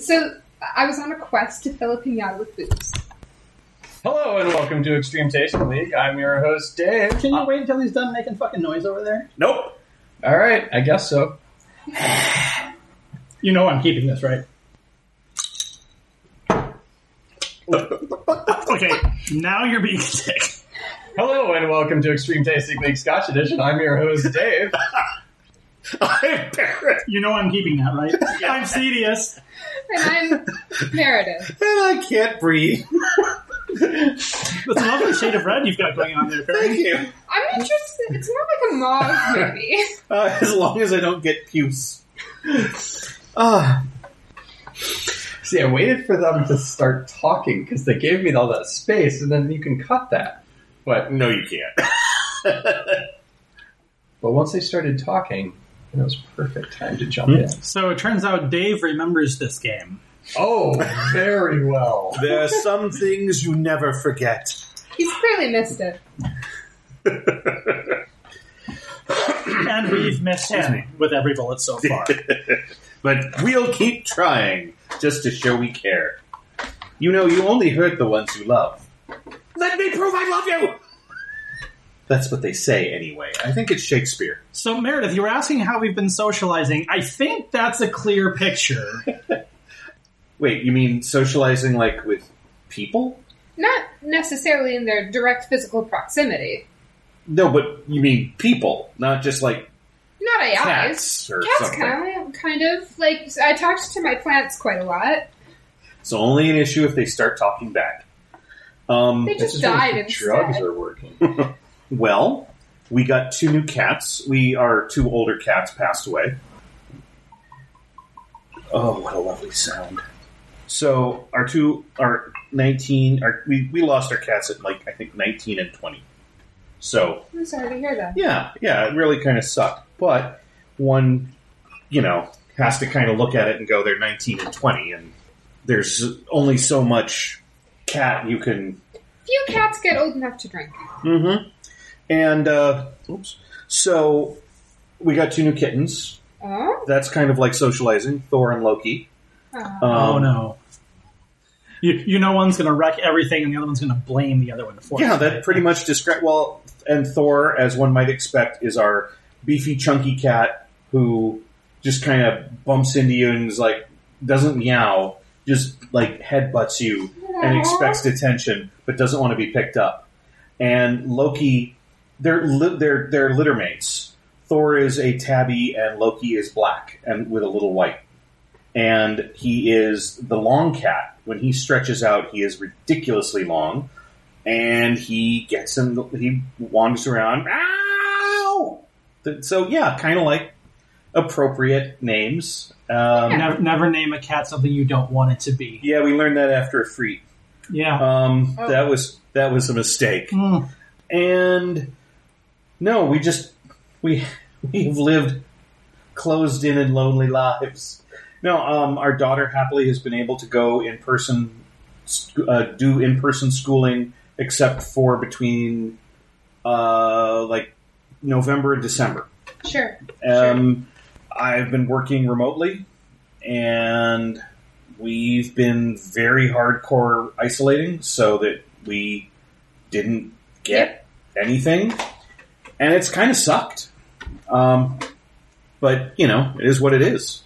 So I was on a quest to fill a pinata with booze. Hello and welcome to Extreme Tasting League. I'm your host, Dave. Can you wait until he's done making fucking noise over there? Nope. All right, I guess so. You know I'm keeping this, right? okay, now you're being sick. Hello and welcome to Extreme Tasting League Scotch Edition. I'm your host, Dave. I'm Barrett. You know I'm keeping that, right? I'm Cedius. And I'm Meredith. And I can't breathe. That's a lovely shade of red you've got going on there, Thank Perry. you. I'm interested. It's more like a mauve movie. Uh, as long as I don't get puce. Ah, See, I waited for them to start talking because they gave me all that space, and then you can cut that. But no, you can't. but once they started talking, it was perfect time to jump hmm. in. So it turns out Dave remembers this game. Oh, very well. there are some things you never forget. He's clearly missed it. And we've missed him with every bullet so far. But we'll keep trying just to show we care. You know, you only hurt the ones you love. Let me prove I love you! That's what they say, anyway. I think it's Shakespeare. So, Meredith, you were asking how we've been socializing. I think that's a clear picture. Wait, you mean socializing like with people? Not necessarily in their direct physical proximity. No, but you mean people, not just like Not AIs. cats or Cats something. kind of, kind of like I talked to my plants quite a lot. It's only an issue if they start talking back. Um, They just died when drugs are working. well, we got two new cats. We our two older cats passed away. Oh, what a lovely sound! So our two, our nineteen, our, we we lost our cats at like I think nineteen and twenty. So I'm sorry to hear that. yeah, yeah, it really kind of sucked. But one, you know, has to kind of look at it and go, they're 19 and 20, and there's only so much cat you can. Few cats get old enough to drink. Mm-hmm. And, uh, oops. So we got two new kittens. Oh, That's kind of like socializing, Thor and Loki. oh. Um, oh, no. You, you know one's going to wreck everything and the other one's going to blame the other one for Yeah, it. Yeah, that pretty much describes. Well, and Thor, as one might expect, is our beefy, chunky cat who just kind of bumps into you and is like doesn't meow, just like headbutts you and expects attention, but doesn't want to be picked up. And Loki, they're li- they're they're litter mates. Thor is a tabby, and Loki is black and with a little white. And he is the long cat. When he stretches out, he is ridiculously long and he gets him. He wanders around. Ow! So yeah, kind of like appropriate names. Um, Never, never name a cat something you don't want it to be. yeah, we learned that after a freak. Yeah. Um, Oh. That was that was a mistake. Mm. And no, we just we we've lived closed in and lonely lives. No, um, our daughter happily has been able to go in person, uh, do in person schooling, except for between uh, like November and December. Sure. Um, I've been working remotely, and we've been very hardcore isolating so that we didn't get anything, and it's kind of sucked. Um, but you know, it is what it is.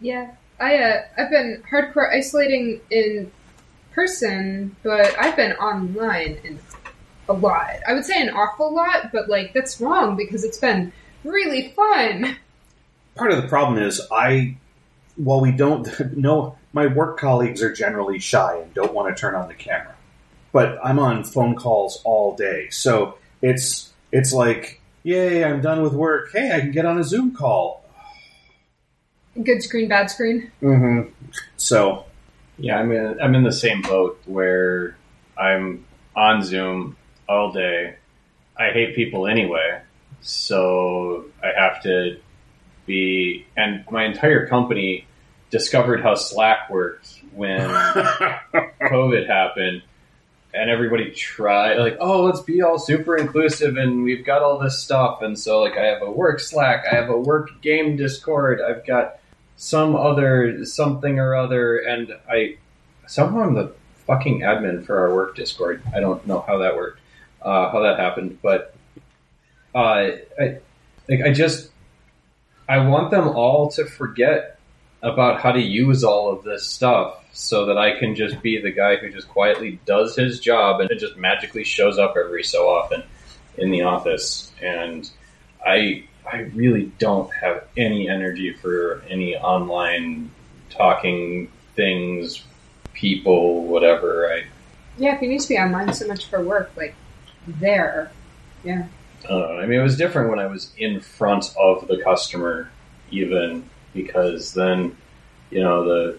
Yeah, I uh, I've been hardcore isolating in person, but I've been online in a lot. I would say an awful lot, but like that's wrong because it's been really fun. Part of the problem is I, while we don't know, my work colleagues are generally shy and don't want to turn on the camera, but I'm on phone calls all day, so it's it's like, yay, I'm done with work. Hey, I can get on a Zoom call. Good screen, bad screen. Mm-hmm. So Yeah, I'm in, I'm in the same boat where I'm on Zoom all day. I hate people anyway, so I have to be. And my entire company discovered how Slack worked when COVID happened, and everybody tried like, oh, let's be all super inclusive, and we've got all this stuff, and so like I have a work Slack, I have a work game Discord, I've got some other something or other, and I somehow I'm the fucking admin for our work Discord. I don't know how that worked, uh, how that happened, but uh, I like I just I want them all to forget about how to use all of this stuff so that I can just be the guy who just quietly does his job and it just magically shows up every so often in the office and I I really don't have any energy for any online talking things, people, whatever. I Yeah, if you need to be online so much for work, like there. Yeah. I. I mean, it was different when I was in front of the customer, even because then, you know, the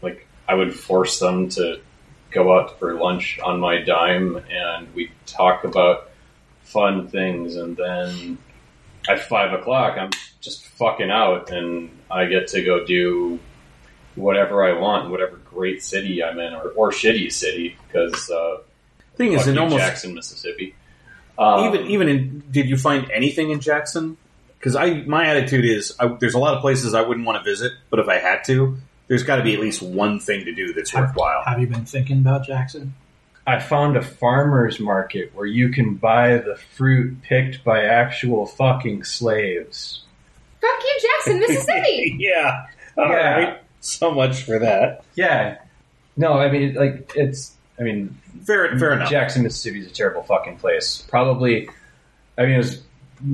like I would force them to go out for lunch on my dime, and we talk about fun things, and then at five o'clock, I'm just fucking out, and I get to go do whatever I want, in whatever great city I'm in, or, or shitty city, because uh, Thing is, in almost Jackson, Mississippi. Um, even even in did you find anything in Jackson? Because I my attitude is I, there's a lot of places I wouldn't want to visit, but if I had to, there's got to be at least one thing to do that's worthwhile. Have you been thinking about Jackson? I found a farmer's market where you can buy the fruit picked by actual fucking slaves. Fuck you, Jackson, Mississippi! yeah, all Yeah. right. So much for that. Yeah. No, I mean, like, it's, I mean, Fair, fair enough. Jackson, Mississippi is a terrible fucking place. Probably, I mean, it was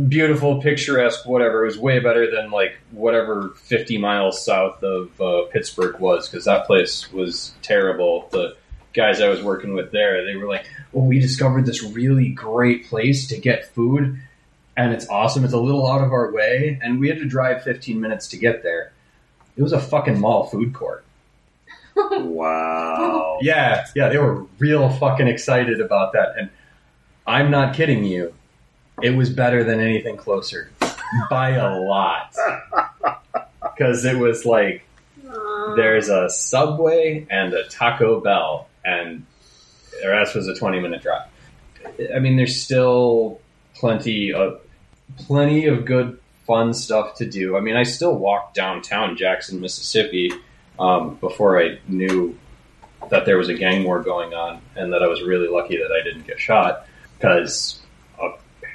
beautiful, picturesque, whatever. It was way better than, like, whatever 50 miles south of uh, Pittsburgh was, because that place was terrible. The guys I was working with there, they were like, well, we discovered this really great place to get food, and it's awesome. It's a little out of our way, and we had to drive 15 minutes to get there. It was a fucking mall food court. Wow. Yeah, yeah, they were real fucking excited about that. And I'm not kidding you. It was better than anything closer by a lot. Because it was like there's a Subway and a Taco Bell, and the rest was a 20 minute drive. I mean, there's still plenty of plenty of good fun stuff to do. I mean, I still walk downtown Jackson, Mississippi, um, before I knew that there was a gang war going on, and that I was really lucky that I didn't get shot because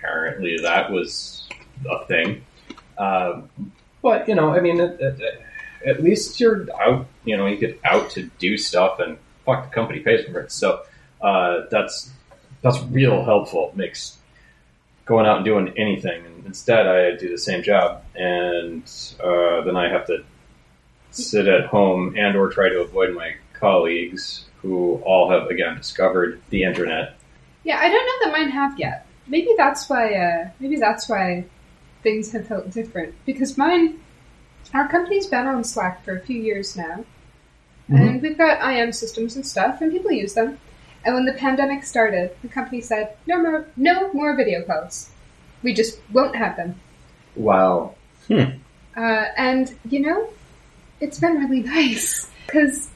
apparently that was a thing. Um, but you know, I mean, at, at, at least you're out. You know, you get out to do stuff, and fuck, the company pays for it. So uh, that's that's real helpful. It makes going out and doing anything. Instead, I do the same job, and uh, then I have to sit at home and or try to avoid my colleagues who all have again discovered the internet. Yeah, I don't know that mine have yet. Maybe that's why. Uh, maybe that's why things have felt different. Because mine, our company's been on Slack for a few years now, and we've got IM systems and stuff, and people use them. And when the pandemic started, the company said, "No more, no more video calls. We just won't have them." Wow. Uh, and you know, it's been really nice because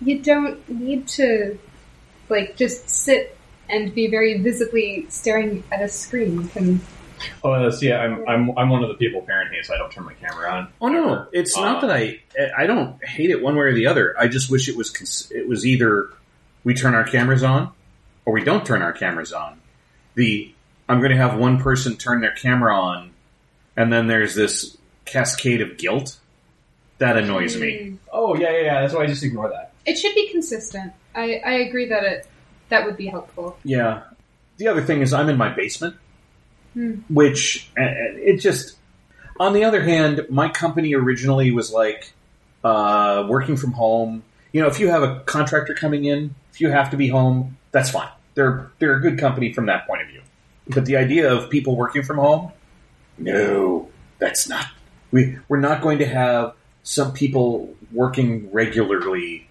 you don't need to like just sit and be very visibly staring at a screen. Can Oh, that's, yeah. I'm, I'm I'm one of the people Perrin hates. I don't turn my camera on. Oh no, it's not Uh, that I I don't hate it one way or the other. I just wish it was cons- it was either we turn our cameras on or we don't turn our cameras on. The I'm going to have one person turn their camera on, and then there's this cascade of guilt that annoys me. Mm. Oh yeah, yeah, yeah. That's why I just ignore that. It should be consistent. I, I agree that it that would be helpful. Yeah. The other thing is I'm in my basement, Hmm. which uh, it just. On the other hand, my company originally was like uh, working from home. You know, if you have a contractor coming in, if you have to be home, that's fine. They're they're a good company from that point of view. But the idea of people working from home, no, that's not. We we're not going to have some people working regularly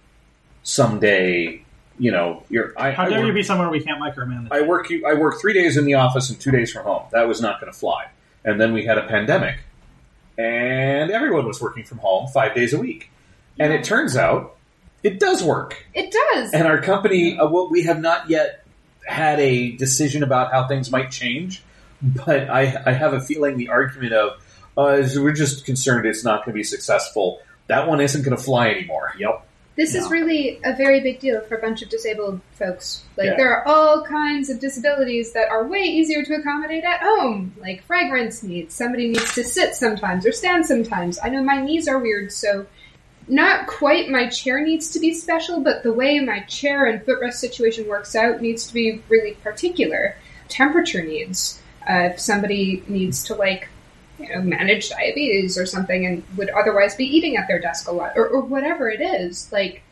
someday. You know, you're. I, How I dare work- you be somewhere we can't micromanage? I work you. I work three days in the office and two days from home. That was not going to fly. And then we had a pandemic, and everyone was working from home five days a week. And it turns out it does work. It does. And our company, uh, well, we have not yet had a decision about how things might change. But I, I have a feeling the argument of uh, we're just concerned it's not going to be successful that one isn't going to fly anymore. Yep. This is really a very big deal for a bunch of disabled folks. Like, Yeah. there are all kinds of disabilities that are way easier to accommodate at home, like fragrance needs. Somebody needs to sit sometimes or stand sometimes. I know my knees are weird, so not quite my chair needs to be special, but the way my chair and footrest situation works out needs to be really particular. Temperature needs. Uh, if somebody needs to, like, you know, manage diabetes or something and would otherwise be eating at their desk a lot or, or whatever it is. Like,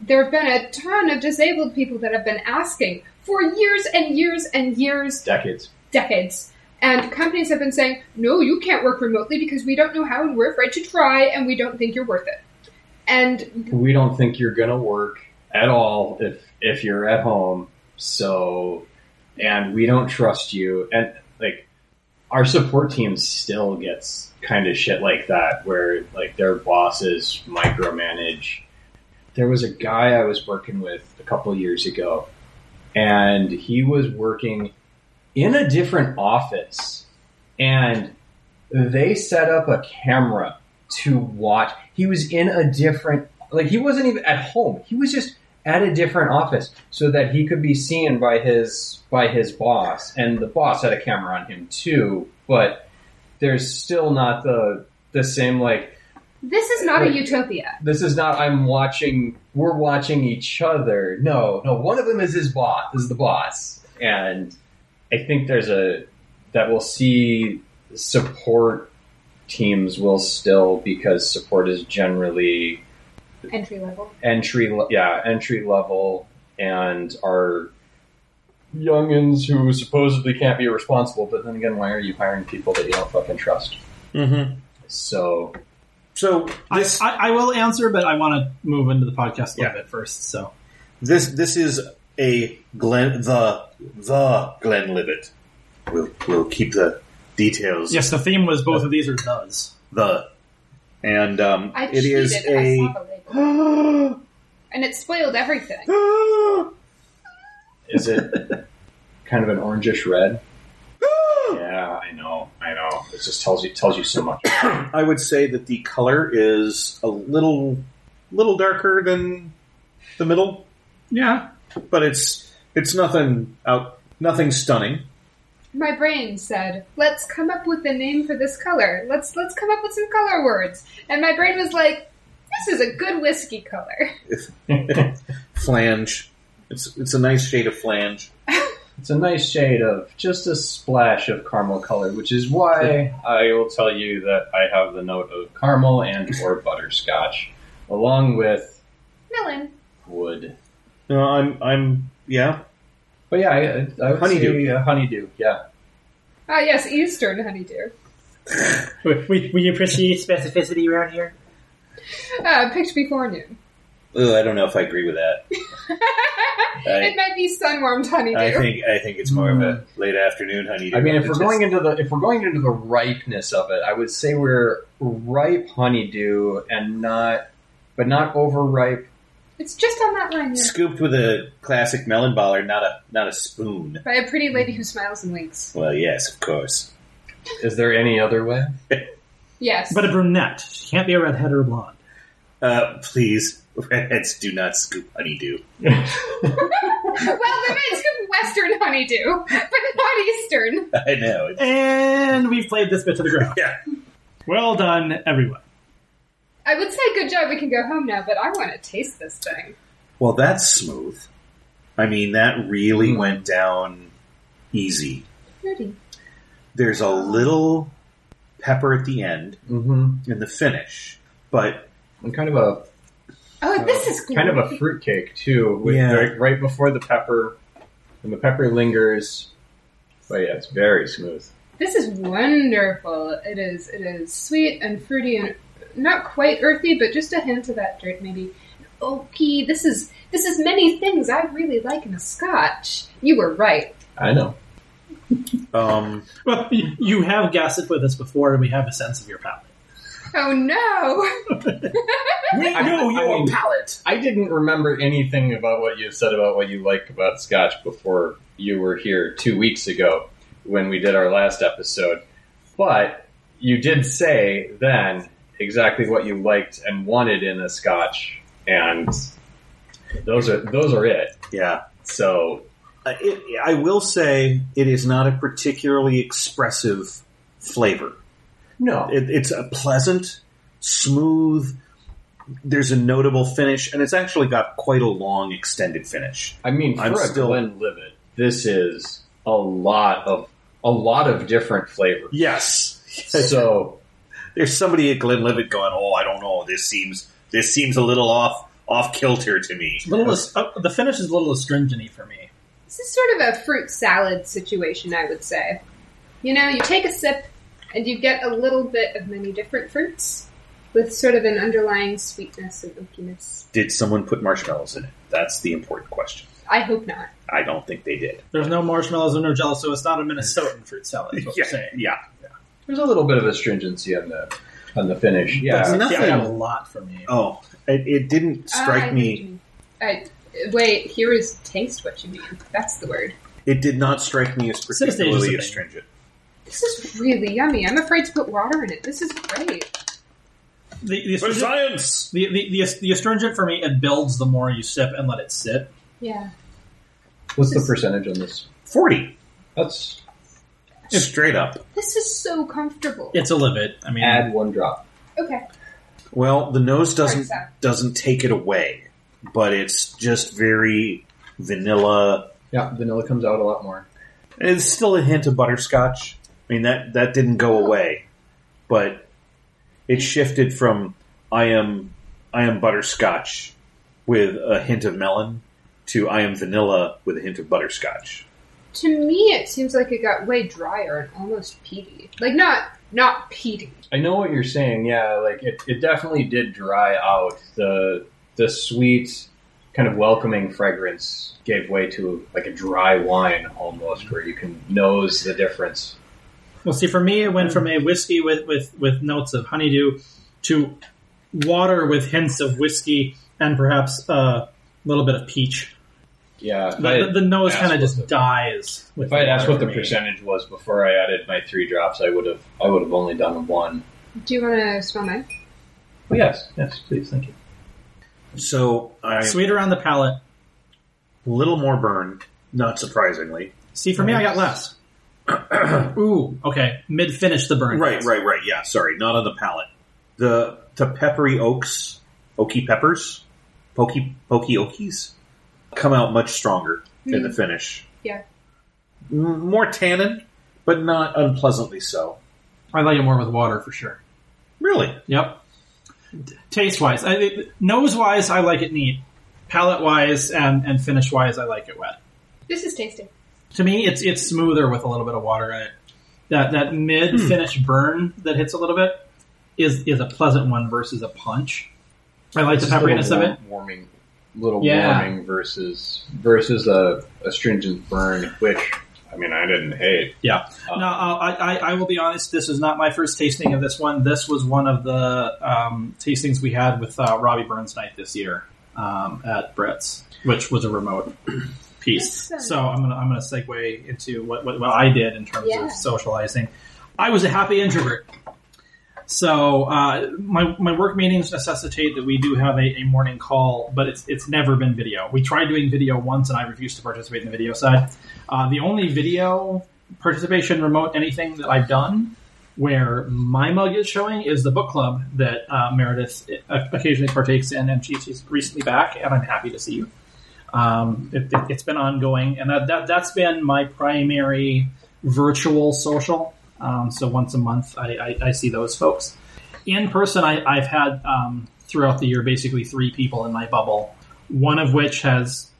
there have been a ton of disabled people that have been asking for years and years and years, Decades. decades. And companies have been saying, no, you can't work remotely because we don't know how and we're afraid to try and we don't think you're worth it. And We don't think you're gonna work at all if if you're at home. So, and we don't trust you. And like, our support team still gets kind of shit like that, where like their bosses micromanage. There was a guy I was working with a couple years ago, and he was working in a different office, and they set up a camera to watch. He was in a different, like he wasn't even at home. He was just at a different office so that he could be seen by his by his boss, and the boss had a camera on him too. But there's still not the the same like this is not a utopia. this is not I'm watching we're watching each other. No, no, one of them is his boss, is the boss. And I think there's a that we'll see support teams will still because support is generally Entry level. entry le- yeah, entry level and are youngins who supposedly can't be responsible, but then again, why are you hiring people that you don't fucking trust? Mm-hmm. So So I, this I, I will answer, but I want to move into the podcast a little Yeah. bit first. So this this is a Glen the the Glenlivet. We'll we'll keep the details. yes, the theme was both of these are does. The and um, I it cheated. is I a. saw the label. And it spoiled everything. is it kind of an orangish red? Yeah, I know, I know. It just tells you tells you so much. I would say that the color is a little little darker than the middle, Yeah, but it's it's nothing out nothing stunning. My brain said, "Let's come up with a name for this color. Let's let's come up with some color words." And my brain was like, "This is a good whiskey color." Flange. It's it's a nice shade of flange. It's a nice shade of just a splash of caramel color, which is why I will tell you that I have the note of caramel and or butterscotch, along with Melon. wood. No, I'm I'm yeah. But yeah, I, I would Honeydew. say uh, honeydew. Yeah, Ah, yes, Eastern honeydew. we, we appreciate specificity around here. Uh, picked before noon. Ugh, I don't know if I agree with that. it might be sunwarmed honeydew. I think I think it's more of a late afternoon honeydew. I mean, if we're just- going into the if we're going into the ripeness of it, I would say we're ripe honeydew and not, but not overripe. it's just on that line, yeah. scooped with a classic melon baller, not a not a spoon. By a pretty lady who smiles and winks. Well, yes, of course. Is there any other way? Yes. But a brunette. She can't be a redhead or a blonde. Uh, please, redheads do not scoop honeydew. well, they might scoop Western honeydew, but not Eastern. I know. It's- And we've played this bit to the ground. Yeah. Well done, everyone. I would say good job, we can go home now, but I want to taste this thing. Well, that's smooth. I mean, that really Mm. went down easy. Pretty. There's a little pepper at the end Mm-hmm. in the finish, but And kind of a Oh, this is kind of a fruitcake too, with Yeah. right, right before the pepper, and the pepper lingers. But yeah, it's very smooth. This is wonderful. It is. It is sweet and fruity and not quite earthy, but just a hint of that dirt, maybe oaky. This is this is many things I really like in a Scotch. You were right. I know. Um, Well, you you have guessed it with us before, and we have a sense of your palate. Oh no! We I- know I your mean- palate. I didn't remember anything about what you said about what you like about Scotch before you were here two weeks ago when we did our last episode. But you did say then exactly what you liked and wanted in a Scotch, and those are those are it. Yeah. So it, I will say it is not a particularly expressive flavor. no, It, it's a pleasant, smooth. There's a notable finish, and it's actually got quite a long, extended finish. I mean, for I'm a still- Glenlivet, this is a lot of a lot of different flavors. Yes. So There's somebody at Glenlivet going, "Oh, I don't know. This seems this seems a little off off kilter to me." A little, uh, the finish is a little astringent for me. This is sort of a fruit salad situation, I would say. You know, you take a sip and you get a little bit of many different fruits with sort of an underlying sweetness and oakiness. Did someone put marshmallows in it? That's the important question. I hope not. I don't think they did. There's no marshmallows or no jello, so it's not a Minnesotan fruit salad. Is what Yeah, you're saying. yeah. there's a little bit of astringency on the on the finish. That's Yeah, nothing. yeah, a lot for me. Oh, it, it didn't strike know what me. you mean. I, wait, here is taste what you mean. That's the word. It did not strike me as Center stage is particularly the thing. astringent. This is really yummy. I'm afraid to put water in it. This is great. The, the, For astringent, science. the, the, the, the astringent for me, it builds the more you sip and let it sit. Yeah. what's the percentage on this? Forty, Let's straight up. This is so comfortable. It's a livid. I mean, add one drop. Okay. Well, the nose doesn't Sorry, Sam. doesn't take it away, but it's just very vanilla. Yeah, vanilla comes out a lot more. It's still a hint of butterscotch. I mean that that didn't go away, but it shifted from I am I am butterscotch with a hint of melon to I am vanilla with a hint of butterscotch. To me, it seems like it got way drier and almost peaty. Like not not peaty. I know what you're saying. Yeah, like it, it definitely did dry out. The the sweet, kind of welcoming fragrance gave way to like a dry wine almost, where you can nose the difference. Well, see, for me, it went from a whiskey with, with, with notes of honeydew to water with hints of whiskey and perhaps uh, a little bit of peach. Yeah, if I The, the nose kind of just the- dies. With If I had asked what the for me. percentage was before I added my three drops, I would have I would have only done one. Do you want to smell mine? Oh yes, yes, please, thank you. So I'm Sweeter on the palate. a little more burned, not surprisingly. See, for me, I got less. Ooh, okay. Mid finish the burn. Right, right, right. Yeah, sorry, not on the palate. The the peppery oaks, oaky peppers, pokey pokey okies, come out much stronger in the hmm. finish. Yeah. M- More tannin, but not unpleasantly so. I like it more with water for sure. Really? Yep. Taste wise, nose wise, I like it neat. Palate wise and, and finish wise, I like it wet. This is tasty. To me, it's it's smoother with a little bit of water in it. That that mid hmm. finish burn that hits a little bit is is a pleasant one versus a punch. I like the Just a little of it. Warming, little Yeah. warming versus versus a astringent burn, which I mean I didn't hate. Yeah. Uh, No, I, I, I will be honest. This is not my first tasting of this one. This was one of the um, tastings we had with uh, Robbie Burns night this year um, at Brett's, which was a remote piece. Yes. So I'm gonna I'm gonna segue into what, what, what I did in terms Yeah. of socializing. I was a happy introvert. So uh, my my work meetings necessitate that we do have a, a morning call, but it's it's never been video. We tried doing video once, and I refused to participate in the video side. Uh, the only video participation, remote, anything that I've done where my mug is showing is the book club that uh, Meredith uh, occasionally partakes in, and she, she's recently back, and I'm happy to see you. Um, it, it, has been ongoing, and that, that that's been my primary virtual social. Um, so once a month, I, I, I see those folks. In person, I, I've had um, throughout the year basically three people in my bubble. One of which has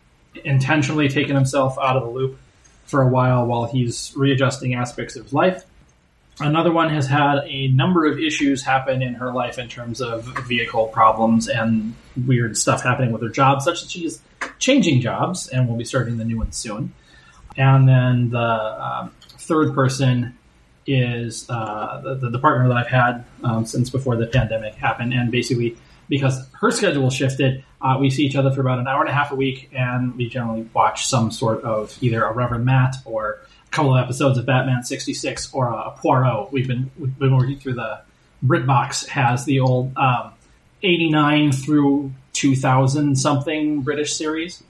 intentionally taken himself out of the loop for a while while he's readjusting aspects of his life. Another one has had a number of issues happen in her life in terms of vehicle problems and weird stuff happening with her job, such that she's changing jobs and will be starting the new one soon. And then the um, third person is uh, the, the partner that I've had um, since before the pandemic happened. And basically, because her schedule shifted, uh, we see each other for about an hour and a half a week, and we generally watch some sort of either a Reverend Matt or a couple of episodes of Batman 66 or a Poirot. We've been we've been working through the BritBox has the old um, 89 through 2000 something British series.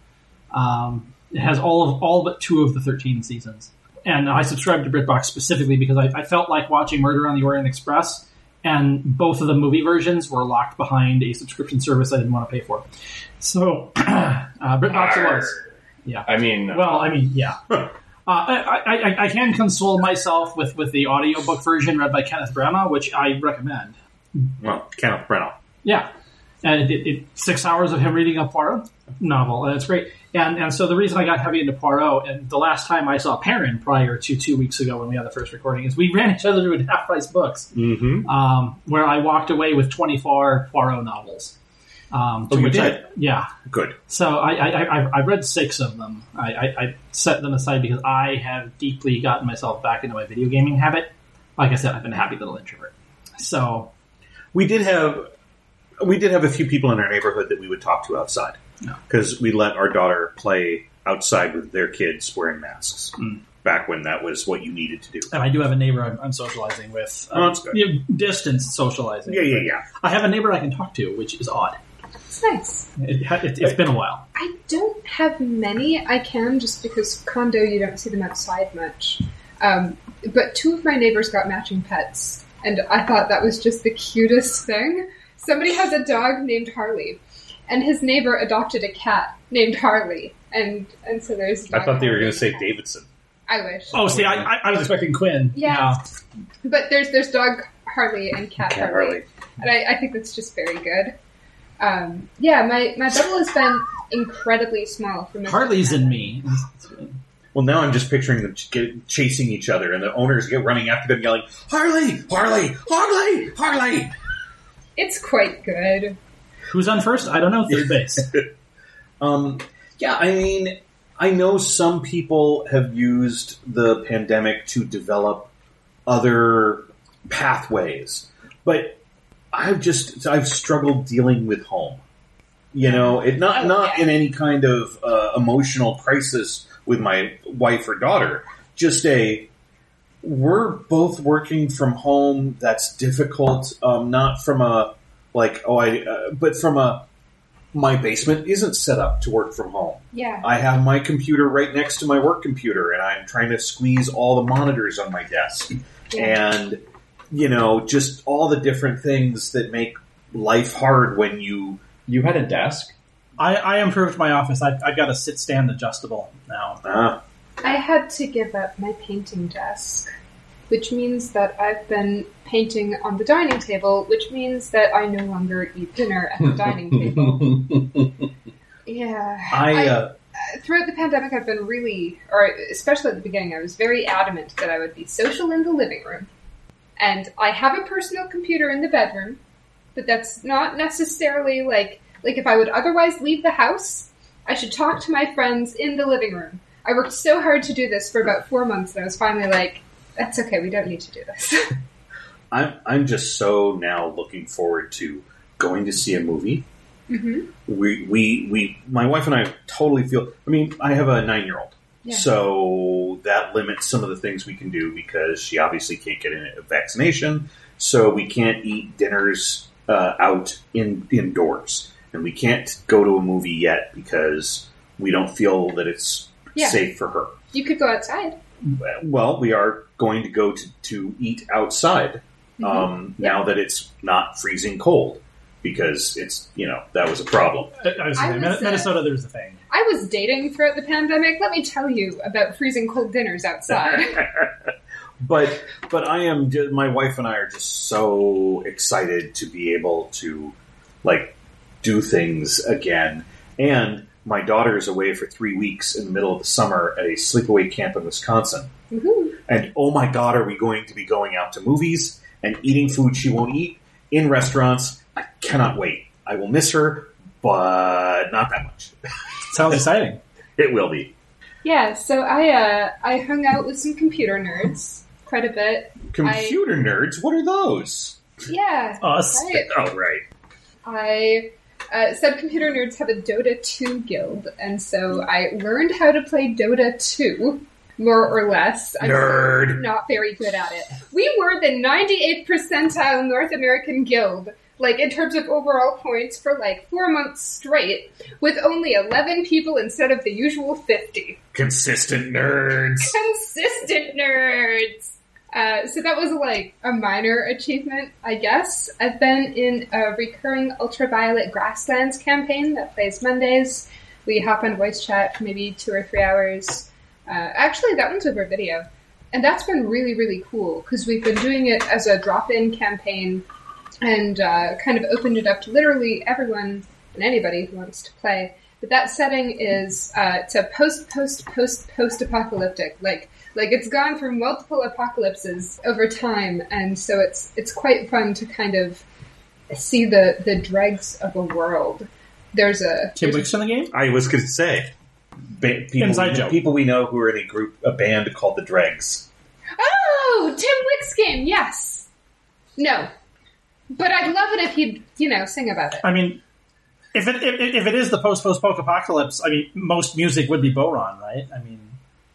Um, it has all of all but two of the 13 seasons. And I subscribed to BritBox specifically because I, I felt like watching Murder on the Orient Express, and both of the movie versions were locked behind a subscription service I didn't want to pay for. So, uh, BritBox it was. Yeah. I mean, Well, I mean, yeah. Uh, I, I, I, I can console myself with, with the audiobook version read by Kenneth Branagh, which I recommend. Well, Kenneth Branagh. Yeah, and it, it, six hours of him reading a Poirot novel, and it's great. And and so the reason I got heavy into Poirot, and the last time I saw Perrin prior to two weeks ago when we had the first recording, is we ran each other through half price books, Mm-hmm. um, where I walked away with twenty four Poirot novels. Um, Oh, you which I- yeah. Good. So I, I, I, I read six of them. I, I, I set them aside because I have deeply gotten myself back into my video gaming habit. Like I said, I've been a happy little introvert. So We did have we did have a few people in our neighborhood that we would talk to outside No. because we let our daughter play outside with their kids wearing masks. Mm. Back when that was what you needed to do. And I do have a neighbor I'm, I'm socializing with. Oh, that's good. you know, distance socializing. Yeah, yeah, yeah. I have a neighbor I can talk to, which is odd. It's nice. It, ha- it, it's been a while. I don't have many. I can just because condo you don't see them outside much. Um, but two of my neighbors got matching pets, and I thought that was just the cutest thing. Somebody has a dog named Harley, and his neighbor adopted a cat named Harley, and and so there's. I thought they were going going to say Davidson. I wish. Oh, see, I, I, I was expecting Quinn. Yeah. But there's there's dog Harley and cat, Cat Harley. Harley. and I, I think that's just very good. Um, yeah, my my bubble has been incredibly small for most Harley's in me. Well, now I'm just picturing them ch- chasing each other, and the owners get running after them, yelling, "Harley, Harley, Harley, Harley!" It's quite good. Who's on first? I don't know. Third base. Um, yeah, I mean, I know some people have used the pandemic to develop other pathways, but I've just I've struggled dealing with home. You know, it not Oh, not yeah. in any kind of uh, emotional crisis with my wife or daughter. Just a we're both working from home. That's difficult. Um, not from a like oh I, uh, but from a my basement isn't set up to work from home. Yeah. I have my computer right next to my work computer, and I'm trying to squeeze all the monitors on my desk, Yeah. and you know, just all the different things that make life hard when you. you had a desk. I, I improved my office. I've, I've got a sit stand adjustable now. Ah, I had to give up my painting desk, which means that I've been painting on the dining table, which means that I no longer eat dinner at the dining table. Yeah. I, uh, throughout the pandemic, I've been really, or especially at the beginning, I was very adamant that I would be social in the living room. And I have a personal computer in the bedroom, but that's not necessarily like like if I would otherwise leave the house, I should talk to my friends in the living room. I worked so hard to do this for about four months and I was finally like, that's okay, we don't need to do this. I'm I'm just so now looking forward to going to see a movie. hmm We we we my wife and I totally feel. I mean, I have a nine year old. Yeah. So that limits some of the things we can do because she obviously can't get a vaccination. So we can't eat dinners uh, out in indoors, and we can't go to a movie yet because we don't feel that it's Yeah. safe for her. You could go outside. Well, we are going to go to, to eat outside Mhm. um, now that it's not freezing cold because it's you know that was a problem. I, I was I saying, was, uh, there's a thing. I was dating throughout the pandemic. Let me tell you about freezing cold dinners outside. but but I am ju- my wife and I are just so excited to be able to like do things again. And my daughter is away for three weeks in the middle of the summer at a sleepaway camp in Wisconsin. Woohoo. And oh my god, are we going to be going out to movies and eating food she won't eat in restaurants? I cannot wait. I will miss her, but not that much. Sounds exciting. It will be. Yeah, so I uh, I hung out with some computer nerds quite a bit. Computer nerds, what are those? Yeah, Us. I, Oh, right. I uh, said computer nerds have a Dota 2 guild, and so I learned how to play Dota 2. more or less. I'm Nerd. not very good at it. We were the 98th percentile North American Guild, like in terms of overall points, for like four months straight, with only 11 people instead of the usual 50. Consistent nerds. Consistent nerds! Uh, so that was like a minor achievement, I guess. I've been in a recurring Ultraviolet Grasslands campaign that plays Mondays. We hop on voice chat for maybe two or three hours. Uh, actually, that one's over video. And that's been really, really cool because we've been doing it as a drop in campaign and uh, kind of opened it up to literally everyone and anybody who wants to play. But that setting is uh, it's a post, post, post, post apocalyptic. Like, like it's gone through multiple apocalypses over time, and so it's it's quite fun to kind of see the the dregs of a world. There's a Tim there's a- Wicks in the game. I was going to say. Ba- people, Inside we, joke. people we know who are in a group, a band called the Dregs. Oh, Tim Wicks game, yes. No. But I'd love it if he'd, you know, sing about it. I mean, if it if, if it is the post post post apocalypse, I mean, most music would be bodhrán, right? I mean,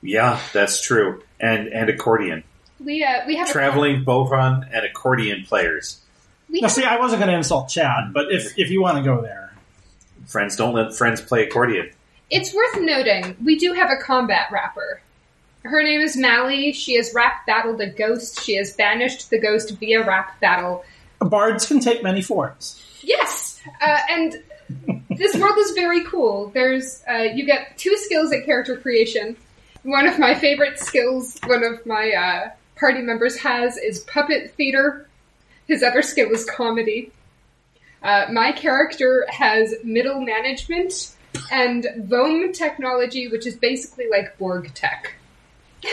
Yeah, that's true. And and accordion. We uh, we have Traveling bodhrán and accordion players. We now have, see, I wasn't going to insult Chad, but if if you want to go there, Friends don't let friends play accordion. it's worth noting we do have a combat rapper. Her name is Mally. She has rap battled a ghost. She has banished the ghost via rap battle. bards can take many forms. Yes, uh, and this world is very cool. There's uh, you get two skills at character creation. One of my favorite skills, one of my uh, party members has, is puppet theater. His other skill is comedy. Uh, my character has middle management and Vome technology, which is basically like Borg tech.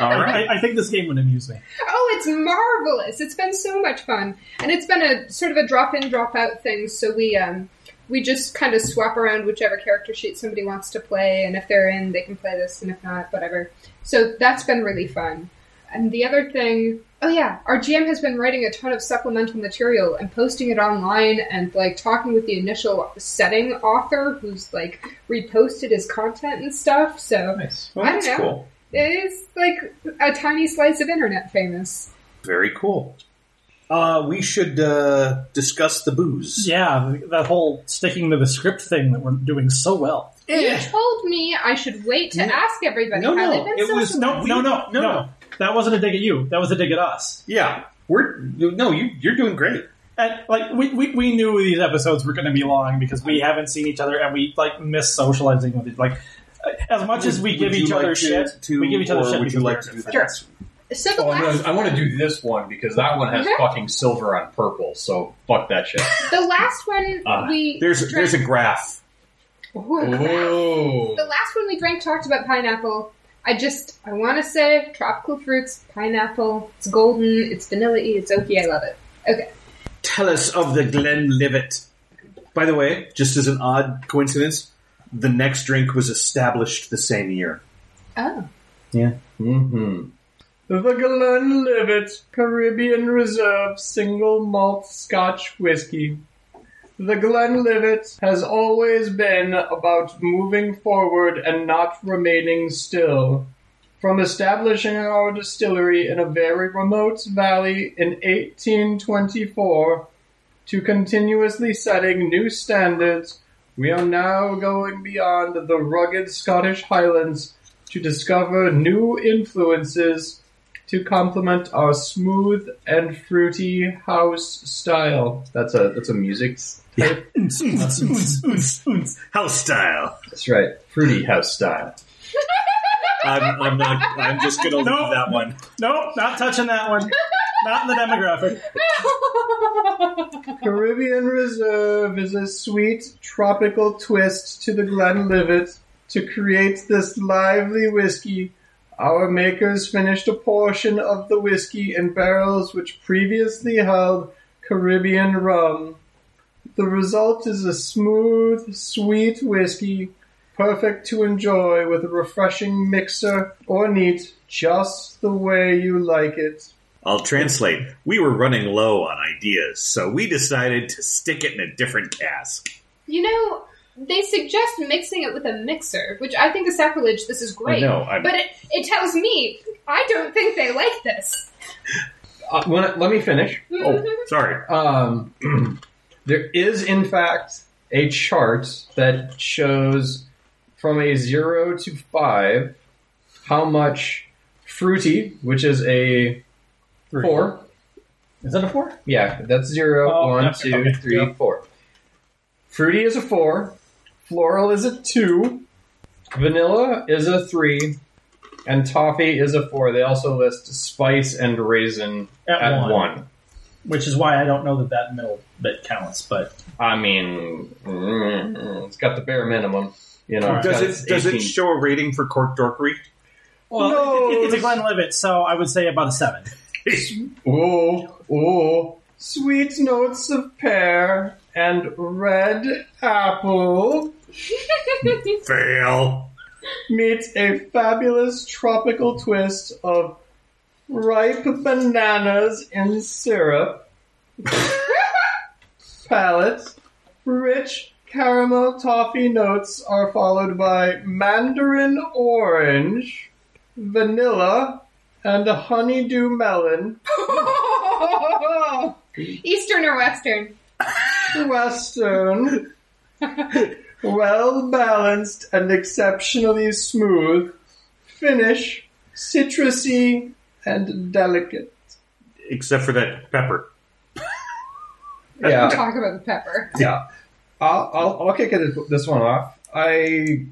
All right. I, I think this game would amuse me. Oh, it's marvelous! It's been so much fun, and it's been a sort of a drop in, drop out thing. So we um we just kind of swap around whichever character sheet somebody wants to play, and if they're in, they can play this, and if not, whatever. So that's been really fun. And the other thing, oh yeah, our GM has been writing a ton of supplemental material and posting it online, and like talking with the initial setting author, who's like reposted his content and stuff. So Nice. Well, I don't that's know. cool. it is like a tiny slice of internet famous. Very cool. Uh, we should uh, discuss the booze. Yeah, that whole sticking to the script thing that we're doing so well. You told me I should wait to No. ask everybody No, how no, they've been it so was- No, We- no, no, no, no, no. That wasn't a dig at you. That was a dig at us. Yeah, we're no, you you're doing great. And like we, we, we knew these episodes were going to be long because we haven't seen each other and we like miss socializing with each. Like as much as we Would give you each like other to- shit, to- we give each other or shit. Would you because like we're to do good the friends. Next? So the Oh, I'm last, gonna, I want to do this one because that one has fucking silver on purple. So fuck that shit. the last one Ah, we There's drank, there's a graph. Ooh, a graph. Oh, the last one we drank talked about pineapple. I just I want to say tropical fruits, pineapple. It's golden. It's vanilla. It's oaky. I love it. Okay. Tell us of the Glenlivet. By the way, just as an odd coincidence, the next drink was established the same year. Oh. Yeah. Mm-hmm. The Glenlivet Caribbean Reserve Single Malt Scotch Whiskey. The Glenlivet has always been about moving forward and not remaining still. From establishing our distillery in a very remote valley in 1824 to continuously setting new standards, we are now going beyond the rugged Scottish Highlands to discover new influences to complement our smooth and fruity house style. That's a that's a music type. House style. That's right, fruity house style. I'm, I'm not. I'm just gonna leave that one. Nope, not touching that one. not in the demographic. Caribbean Reserve is a sweet tropical twist to the Glenlivet. To create this lively whiskey, our makers finished a portion of the whiskey in barrels which previously held Caribbean rum. The result is a smooth, sweet whiskey, perfect to enjoy with a refreshing mixer or neat, just the way you like it. I'll translate. We were running low on ideas, so we decided to stick it in a different cask. You know, they suggest mixing it with a mixer, which I think is sacrilege. This is great. know, I'm- but it, it tells me I don't think they like this. Uh, when- let me finish. Oh, sorry. Um, there is, in fact, a chart that shows from a zero to five how much fruity, which is a Three. four. Is that a four? Yeah, that's zero, Oh, one, okay, two, okay, three, yeah. four. Fruity is a four. Floral is a two. Vanilla is a three. And toffee is a four. They also list spice and raisin At, at one, one. Which is why I don't know that that middle bit counts. But I mean, mm, it's got the bare minimum. You know, Does it its does it show a rating for Cork Dorkery? well, No, it- it- it's a this- Glenlivet, so I would say about a seven. Oh, oh, sweet notes of pear and red apple Fail. meets a fabulous tropical twist of ripe bananas in syrup, palate, rich caramel toffee notes are followed by mandarin orange, vanilla, and a honeydew melon. Eastern or Western? Western, well balanced and exceptionally smooth. Finish, citrusy and delicate. Except for that pepper. Yeah, Talk about the pepper. yeah. I'll, I'll, I'll kick it, this one off. I,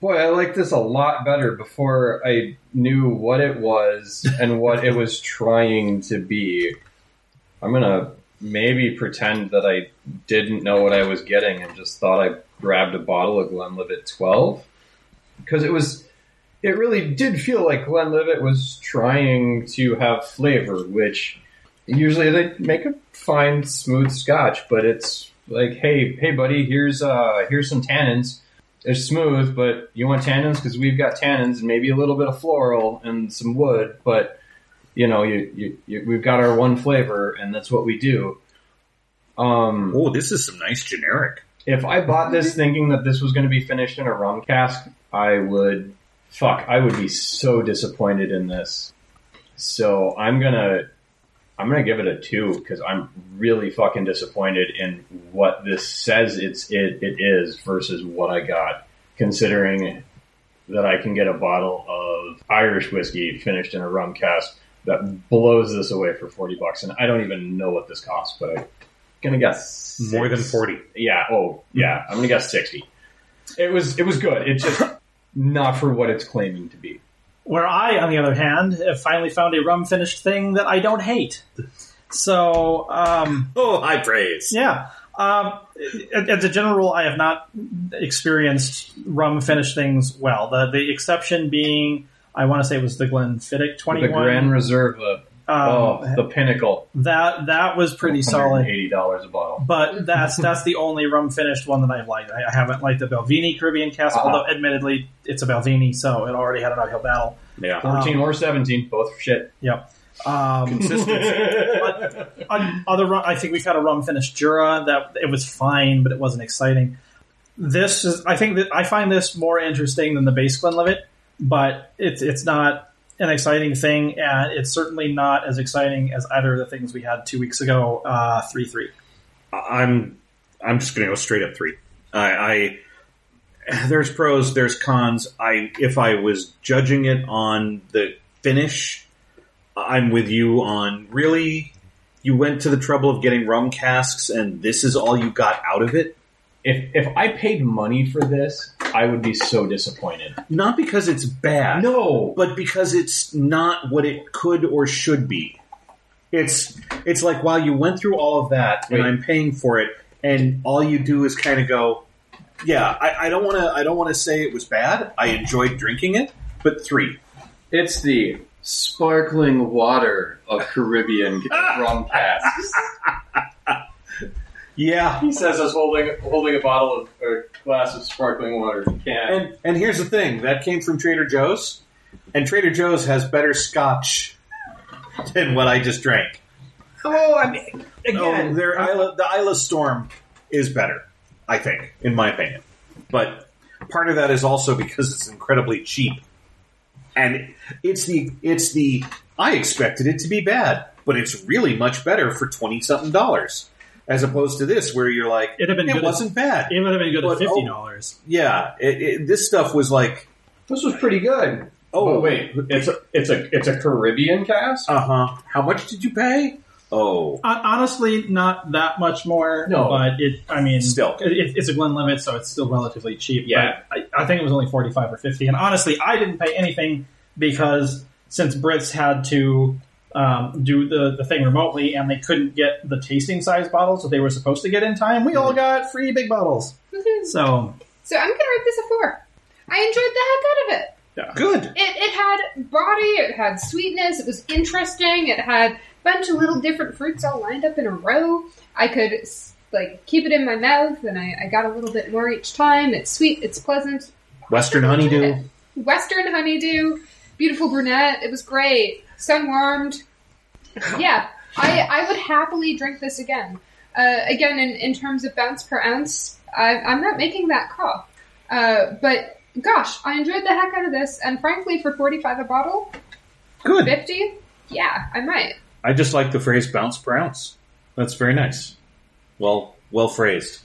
boy, I like this a lot better before I knew what it was and what it was trying to be. I'm gonna maybe pretend that I didn't know what I was getting and just thought I grabbed a bottle of Glenlivet 12 because it was. It really did feel like Glenlivet was trying to have flavor, which usually they make a fine, smooth Scotch, but it's like, hey, hey, buddy, here's uh, here's some tannins. They're smooth, but you want tannins because we've got tannins and maybe a little bit of floral and some wood, but you know, you, you, you we've got our one flavor, and that's what we do. Um, Oh, this is some nice generic. If I bought this thinking that this was going to be finished in a rum cask, I would, fuck, I would be so disappointed in this. So I'm gonna, I'm gonna give it a two because I'm really fucking disappointed in what this says it's it it is versus what I got. Considering that I can get a bottle of Irish whiskey finished in a rum cask that blows this away for forty bucks, and I don't even know what this costs, but I'm gonna guess More than 40. Yeah. Oh, yeah. I'm gonna guess sixty. It was. It was good. It's just not for what it's claiming to be. Where I, on the other hand, have finally found a rum finished thing that I don't hate. So, um, Oh, high praise. yeah. Um, as a general rule, I have not experienced rum finished things well. The the exception being, I want to say, it was the Glenfiddich twenty The. Grand Reserve. Uh, um, oh, the pinnacle. that that was pretty solid. Eighty dollars a bottle. But that's that's the only rum finished one that I've liked. I, I haven't liked the Balvenie Caribbean cask, Uh-huh. although admittedly it's a Balvenie, so it already had an uphill battle. Yeah. Fourteen or seventeen, both shit. Yep. Um, Consistency. on other rum, I think we've had a rum finished Jura that it was fine, but it wasn't exciting. This is, I think that I find this more interesting than the base Glenlivet, but it's it's not an exciting thing, and it's certainly not as exciting as either of the things we had two weeks ago. Uh, three three. I'm I'm just gonna go straight up three. I, I there's pros, there's cons. I if I was judging it on the finish, I'm with you on really. You went to the trouble of getting rum casks, and this is all you got out of it. If if I paid money for this, I would be so disappointed. Not because it's bad, No, but because it's not what it could or should be. It's it's like while you went through all of that, and Wait. I'm paying for it, and all you do is kind of go, "Yeah, I, I don't want to. I don't want to say it was bad. I enjoyed drinking it, but three. it's the sparkling water of Caribbean rum casks. Yeah, He says as holding holding a bottle of or glass of sparkling water. Can. And and here's the thing. That came from Trader Joe's, and Trader Joe's has better Scotch than what I just drank. oh, I mean, Oh, their Islay, the Islay Storm is better, I think, in my opinion. but part of that is also because it's incredibly cheap, and it's the it's the I expected it to be bad, but it's really much better for twenty something dollars, as opposed to this where you're like, It'd been it good. wasn't bad. It would have been good But, at fifty dollars. yeah, it, it, this stuff was like, This was pretty good. oh Oh wait, it's a it's a it's a Caribbean cask. uh huh. How much did you pay? Oh, honestly, not that much more. No. but it. I mean, Still. it, it's a Glenlivet, so it's still relatively cheap. Yeah. but I, I think it was only forty five or fifty. And honestly, I didn't pay anything because since Brits had to um, do the the thing remotely and they couldn't get the tasting size bottles that they were supposed to get in time, we all got free big bottles. So So I'm gonna rate this a four. I enjoyed the heck out of it. Yeah. good. It, it had body, it had sweetness, it was interesting, it had a bunch of little different fruits all lined up in a row. I could like keep it in my mouth, and I, I got a little bit more each time. It's sweet, it's pleasant. Western honeydew. Western honeydew, beautiful brunette. It was great, sun warmed. Yeah, I I would happily drink this again. Uh, again, in, in terms of bounce per ounce, I, I'm not making that call. Uh, but gosh, I enjoyed the heck out of this, and frankly, for 45 a bottle, Good. 50, yeah, I might. I just like the phrase "bounce per ounce." That's very nice. Well, well phrased.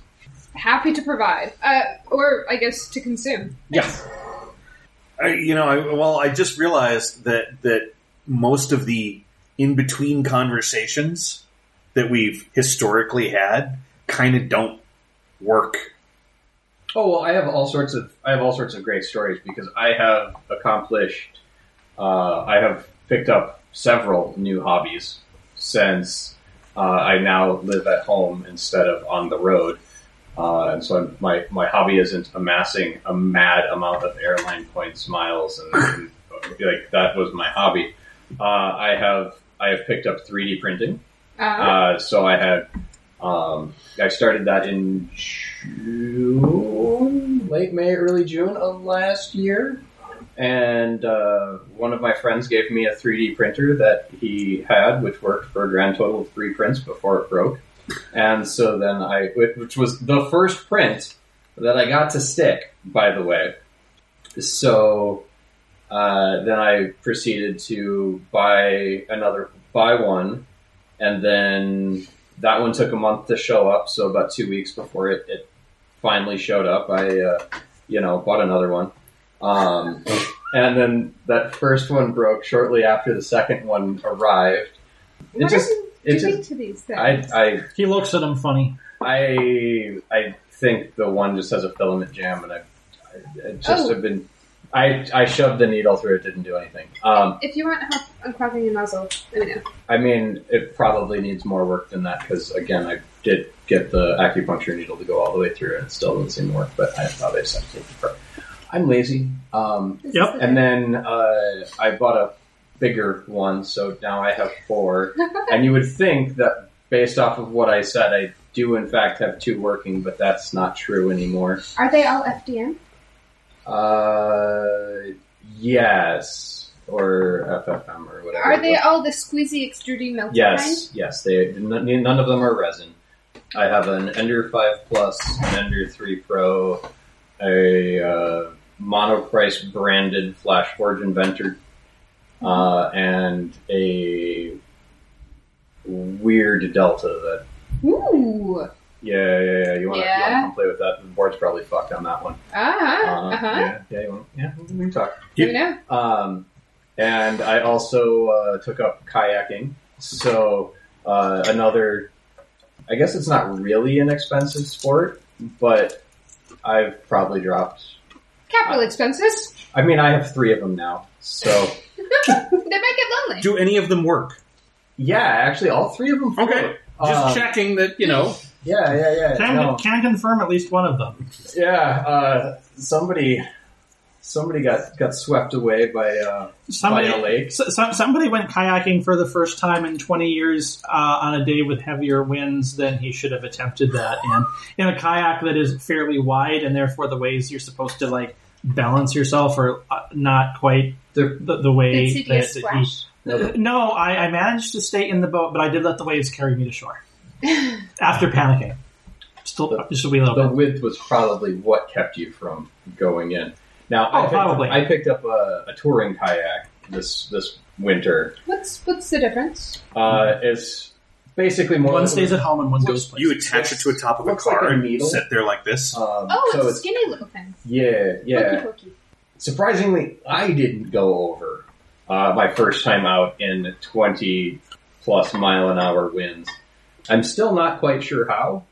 Happy to provide, uh, or I guess to consume. Yeah. I, you know, I, well, I just realized that that most of the in between conversations that we've historically had kind of don't work. Oh well, I have all sorts of I have all sorts of great stories because I have accomplished. Uh, I have picked up several new hobbies since uh, I now live at home instead of on the road, uh, and so I'm, my my hobby isn't amassing a mad amount of airline points, miles, and, and like that was my hobby. Uh, I have I have picked up 3D printing. Uh, Uh, so I had, um, I started that in June, late May, early June of last year. And uh, one of my friends gave me a 3D printer that he had, which worked for a grand total of three prints before it broke. And so then I, which was the first print that I got to stick, by the way. So uh, then I proceeded to buy another, buy one and then that one took a month to show up. So about two weeks before it, it finally showed up, I uh, you know bought another one, um, and then that first one broke shortly after the second one arrived. It what just are you it doing just to these things? I I he looks at them funny. I I think the one just has a filament jam, and I, I, I just Oh. have been. I, I shoved the needle through it, didn't do anything. Um, if you want help unclogging your muzzle, let me know. I mean, it probably needs more work than that because, again, I did get the acupuncture needle to go all the way through and it still doesn't seem to work, but I thought I just have to take it apart. I'm lazy. Um, Yep. and then uh, I bought a bigger one, so now I have four. and you would think that based off of what I said, I do in fact have two working, but that's not true anymore. Are they all FDM? Uh, yes. Or FFM or whatever. Are they all the squeezy extruding melty Yes, yes. They none, none of them are resin. I have an Ender Five Plus, an Ender Three Pro, a uh, Monoprice branded FlashForge Inventor, uh, and a weird Delta. That? Ooh. Yeah, yeah, yeah. You want to Yeah. come play with that? The board's probably fucked on that one. Uh-huh. Uh, Uh-huh. Yeah, yeah, you wanna, yeah. We can talk. Let me know. Um, and I also uh, took up kayaking. So uh, another, I guess it's not really an expensive sport, but I've probably dropped. Capital expenses. I mean, I have three of them now. So they might get lonely. Do any of them work? yeah, actually, all three of them. float. Okay. Just Um, checking that you know. Yeah, yeah, yeah. Can, no. can confirm at least one of them. Yeah, uh, somebody, somebody got got swept away by uh, Somebody, by a lake. s- some- somebody went kayaking for the first time in 20 years uh, on a day with heavier winds than he should have attempted that in. In a kayak that is fairly wide, and therefore the ways you're supposed to like balance yourself are uh, not quite They're- the, the way that, that he. No, No, I, I managed to stay in the boat, but I did let the waves carry me to shore after panicking. Still, just a wee little the bit. width was probably what kept you from going in. Now, Oh, I, picked up, probably. I picked up a, a touring kayak this this winter. What's what's the difference? Uh, it's basically more. One stays at home and one goes. You attach it to the top of a Looks like car a and needle. sit there like this. Um, Oh, so it's a it's skinny little thing. yeah, yeah. Pokey pokey. Surprisingly, I didn't go over uh, my first time out in 20 plus mile an hour winds. I'm still not quite sure how,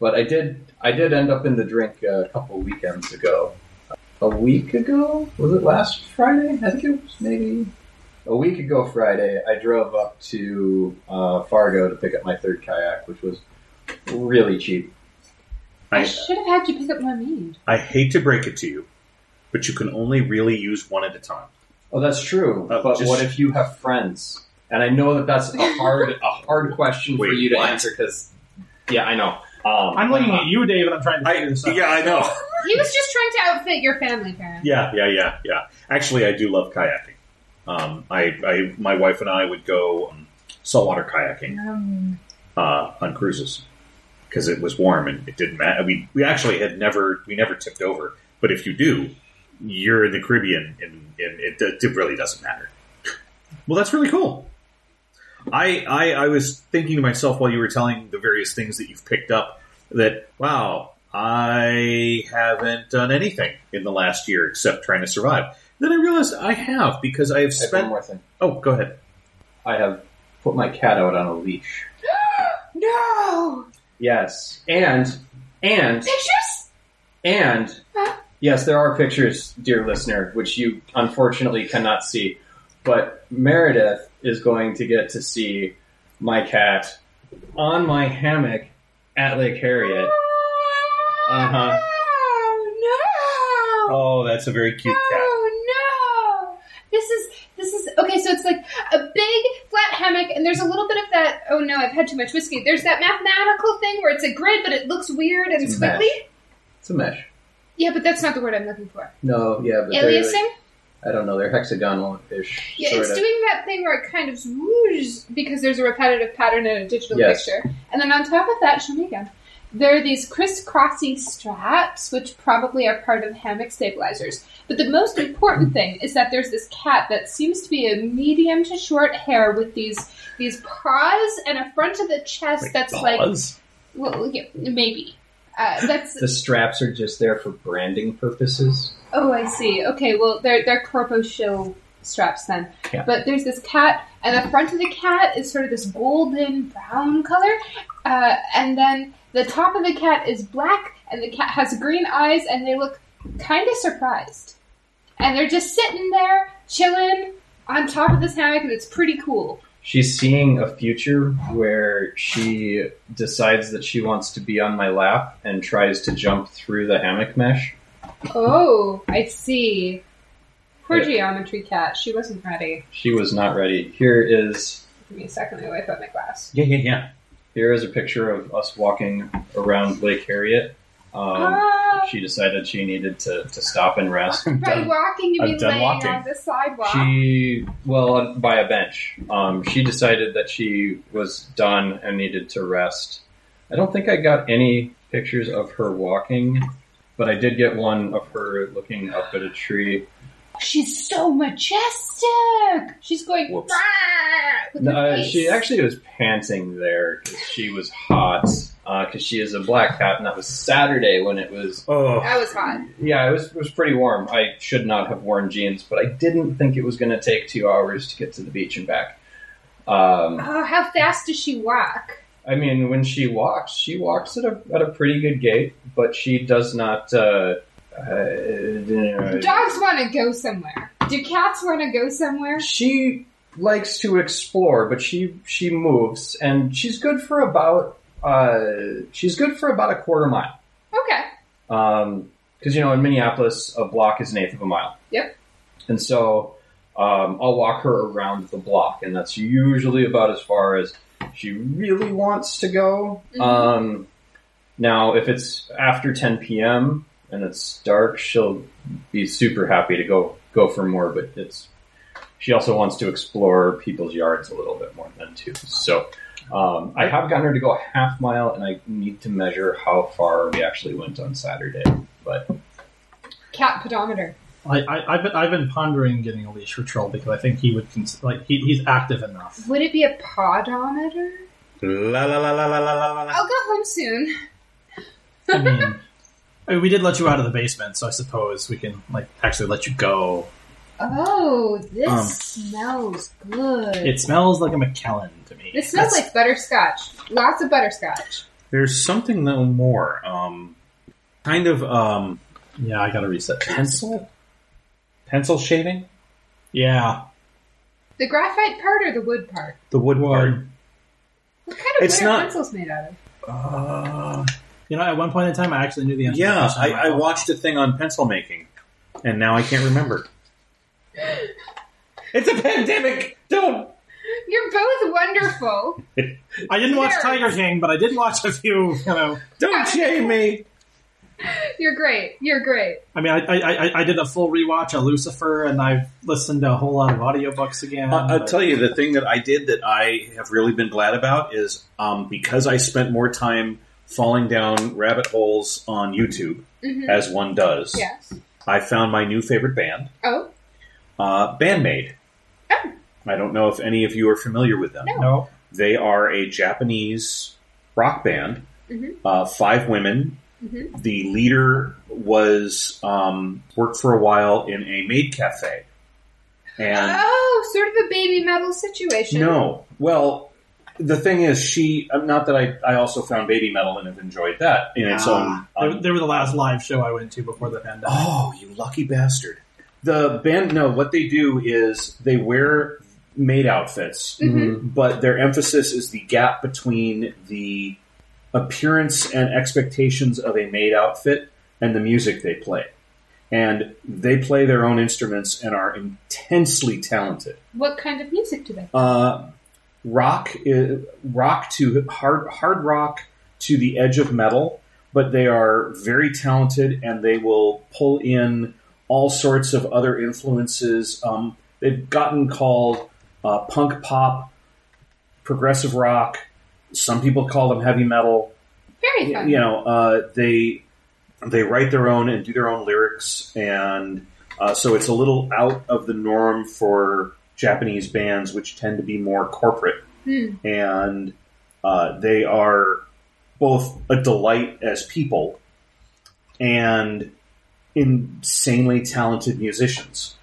but I did. I did end up in the drink a couple weekends ago. A week ago? Was it last Friday? I think it was maybe a week ago Friday. I drove up to uh, Fargo to pick up my third kayak, which was really cheap. I I, should have had you pick up my mead. I hate to break it to you, but you can only really use one at a time. Oh, that's true. Uh, but just- what if you have friends? And I know that that's a hard, a hard question for you to what? answer because, yeah, I know. Um, I'm looking at you, Dave, and I'm trying to I, figure this out. yeah, I know. He was just trying to outfit your family, Karen. Yeah, yeah, yeah, yeah. Actually, I do love kayaking. Um, I, I, my wife and I would go um, saltwater kayaking Um, uh, on cruises because it was warm and it didn't matter. We we actually had never we never tipped over, but if you do, you're in the Caribbean and, and it, it really doesn't matter. Well, that's really cool. I, I I was thinking to myself while you were telling the various things that you've picked up that wow, I haven't done anything in the last year except trying to survive. Then I realized I have because I have I have one spent. more thing. Oh, go ahead. I have put my cat out on a leash. no Yes, and and pictures. and yes, there are pictures, dear listener, which you unfortunately cannot see. But Meredith is going to get to see my cat on my hammock at Lake Harriet. Uh-huh. Oh no! Oh, that's a very cute cat. Oh no! This is this is okay. So it's like a big flat hammock, and there's a little bit of that. Oh no, I've had too much whiskey. There's that mathematical thing where it's a grid, but it looks weird and It's squiggly. mesh. It's a mesh. Yeah, but that's not the word I'm looking for. No, yeah, but Aliasing. I don't know. They're hexagonal-ish. Yeah, it's of. doing that thing where it kind of swoosh because there's a repetitive pattern in a digital Yes. picture. And then on top of that, show me again. There are these crisscrossy straps, which probably are part of hammock stabilizers. But the most important thing is that there's this cat that seems to be a medium to short hair with these these paws and a front of the chest that's like, well, yeah, maybe. Uh, that's The straps are just there for branding purposes. Oh, I see. Okay, well, they're they're corpo show straps then. Yeah. But there's this cat, and the front of the cat is sort of this golden brown color, uh, and then the top of the cat is black, and the cat has green eyes, and they look kind of surprised, and they're just sitting there chilling on top of this hammock, and it's pretty cool. She's seeing a future where she decides that she wants to be on my lap and tries to jump through the hammock mesh. Oh, I see. Poor Yeah. geometry cat. She wasn't ready. She was not ready. Here is Give me a second. I wipe out my glass. Yeah, yeah, yeah. here is a picture of us walking around Lake Harriet. Um, ah. she decided she needed to, to stop and rest. By done. walking, you mean laying walking. on the sidewalk? She, well, by a bench. Um, she decided that she was done and needed to rest. I don't think I got any pictures of her walking, but I did get one of her looking up at a tree. She's so majestic. She's going. Whoops. "Rah!" with No, uh, she actually was panting there because she was hot. Because she is a black cat, and that was Saturday when it was. Oh, That was hot. Yeah, it was it was pretty warm. I should not have worn jeans, but I didn't think it was going to take two hours to get to the beach and back. Um, Oh, how fast does she walk? I mean, when she walks, she walks at a at a pretty good gait, but she does not. Uh, uh, Dogs want to go somewhere. Do cats want to go somewhere? she likes to explore, but she she moves, and she's good for about uh, she's good for about a quarter mile. Okay. Because you know, in Minneapolis, a block is an eighth of a mile. Yep. And so um, I'll walk her around the block, and that's usually about as far as she really wants to go. Mhm. Um, now, if it's after 10 p.m. and it's dark, she'll be super happy to go go for more. But it's she also wants to explore people's yards a little bit more than too. So Um, I have gotten her to go a half mile, and I need to measure how far we actually went on Saturday. But Cat pedometer. I, I, I've been I've been pondering getting a leash for Troll because I think he would cons- like he, he's active enough. Would it be a podometer? La la la la la la la la. I'll go home soon. I mean, I mean, we did let you out of the basement, so I suppose we can like actually let you go. Oh, this Um, smells good. It smells like a Macallan to me. It smells That's- like butterscotch. Lots of butterscotch. There's something though more. Um, kind of um, yeah. I got to reset. pencil, pencil shaving. Yeah, The graphite part or the wood part? The wood part. What kind of It's wood are not- pencils made out of? uh, you know, at one point in time, I actually knew the answer. to the Yeah, I, I watched a thing on pencil making, and now I can't remember. It's a pandemic. Don't. You're both wonderful. I didn't watch Nerds. Tiger King, but I did watch a few. You know, Don't shame me. You're great. You're great. I mean, I, I, I, I did a full rewatch of Lucifer, and I've listened to a whole lot of audiobooks again. I- I'll but- tell you the thing that I did that I have really been glad about is um, because I spent more time falling down rabbit holes on YouTube, hmm as one does. Yes. I found my new favorite band, Oh, uh, Band-Maid. Oh. I don't know if any of you are familiar with them. No. no. They are a Japanese rock band. Mhm. Uh, five women. Mhm. The leader was um, worked for a while in a maid cafe, and oh, sort of a Babymetal situation. no, well, the thing is, she. uh, Not that I. I also found Babymetal and have enjoyed that in its Ah, own. they, they were the last live show I went to before the pandemic. Oh, you lucky bastard. The band, no, what they do is they wear maid outfits, Mhm. but their emphasis is the gap between the appearance and expectations of a maid outfit and the music they play. And they play their own instruments and are intensely talented. What kind of music do they? Uh, rock, i- rock to hard, hard rock to the edge of metal, but they are very talented and they will pull in all sorts of other influences. Um, they've gotten called uh, punk pop, progressive rock. Some people call them heavy metal. Very fun. You know, uh, they they write their own and do their own lyrics, and uh, so it's a little out of the norm for Japanese bands, which tend to be more corporate, Hmm. and uh, they are both a delight as people and insanely talented musicians.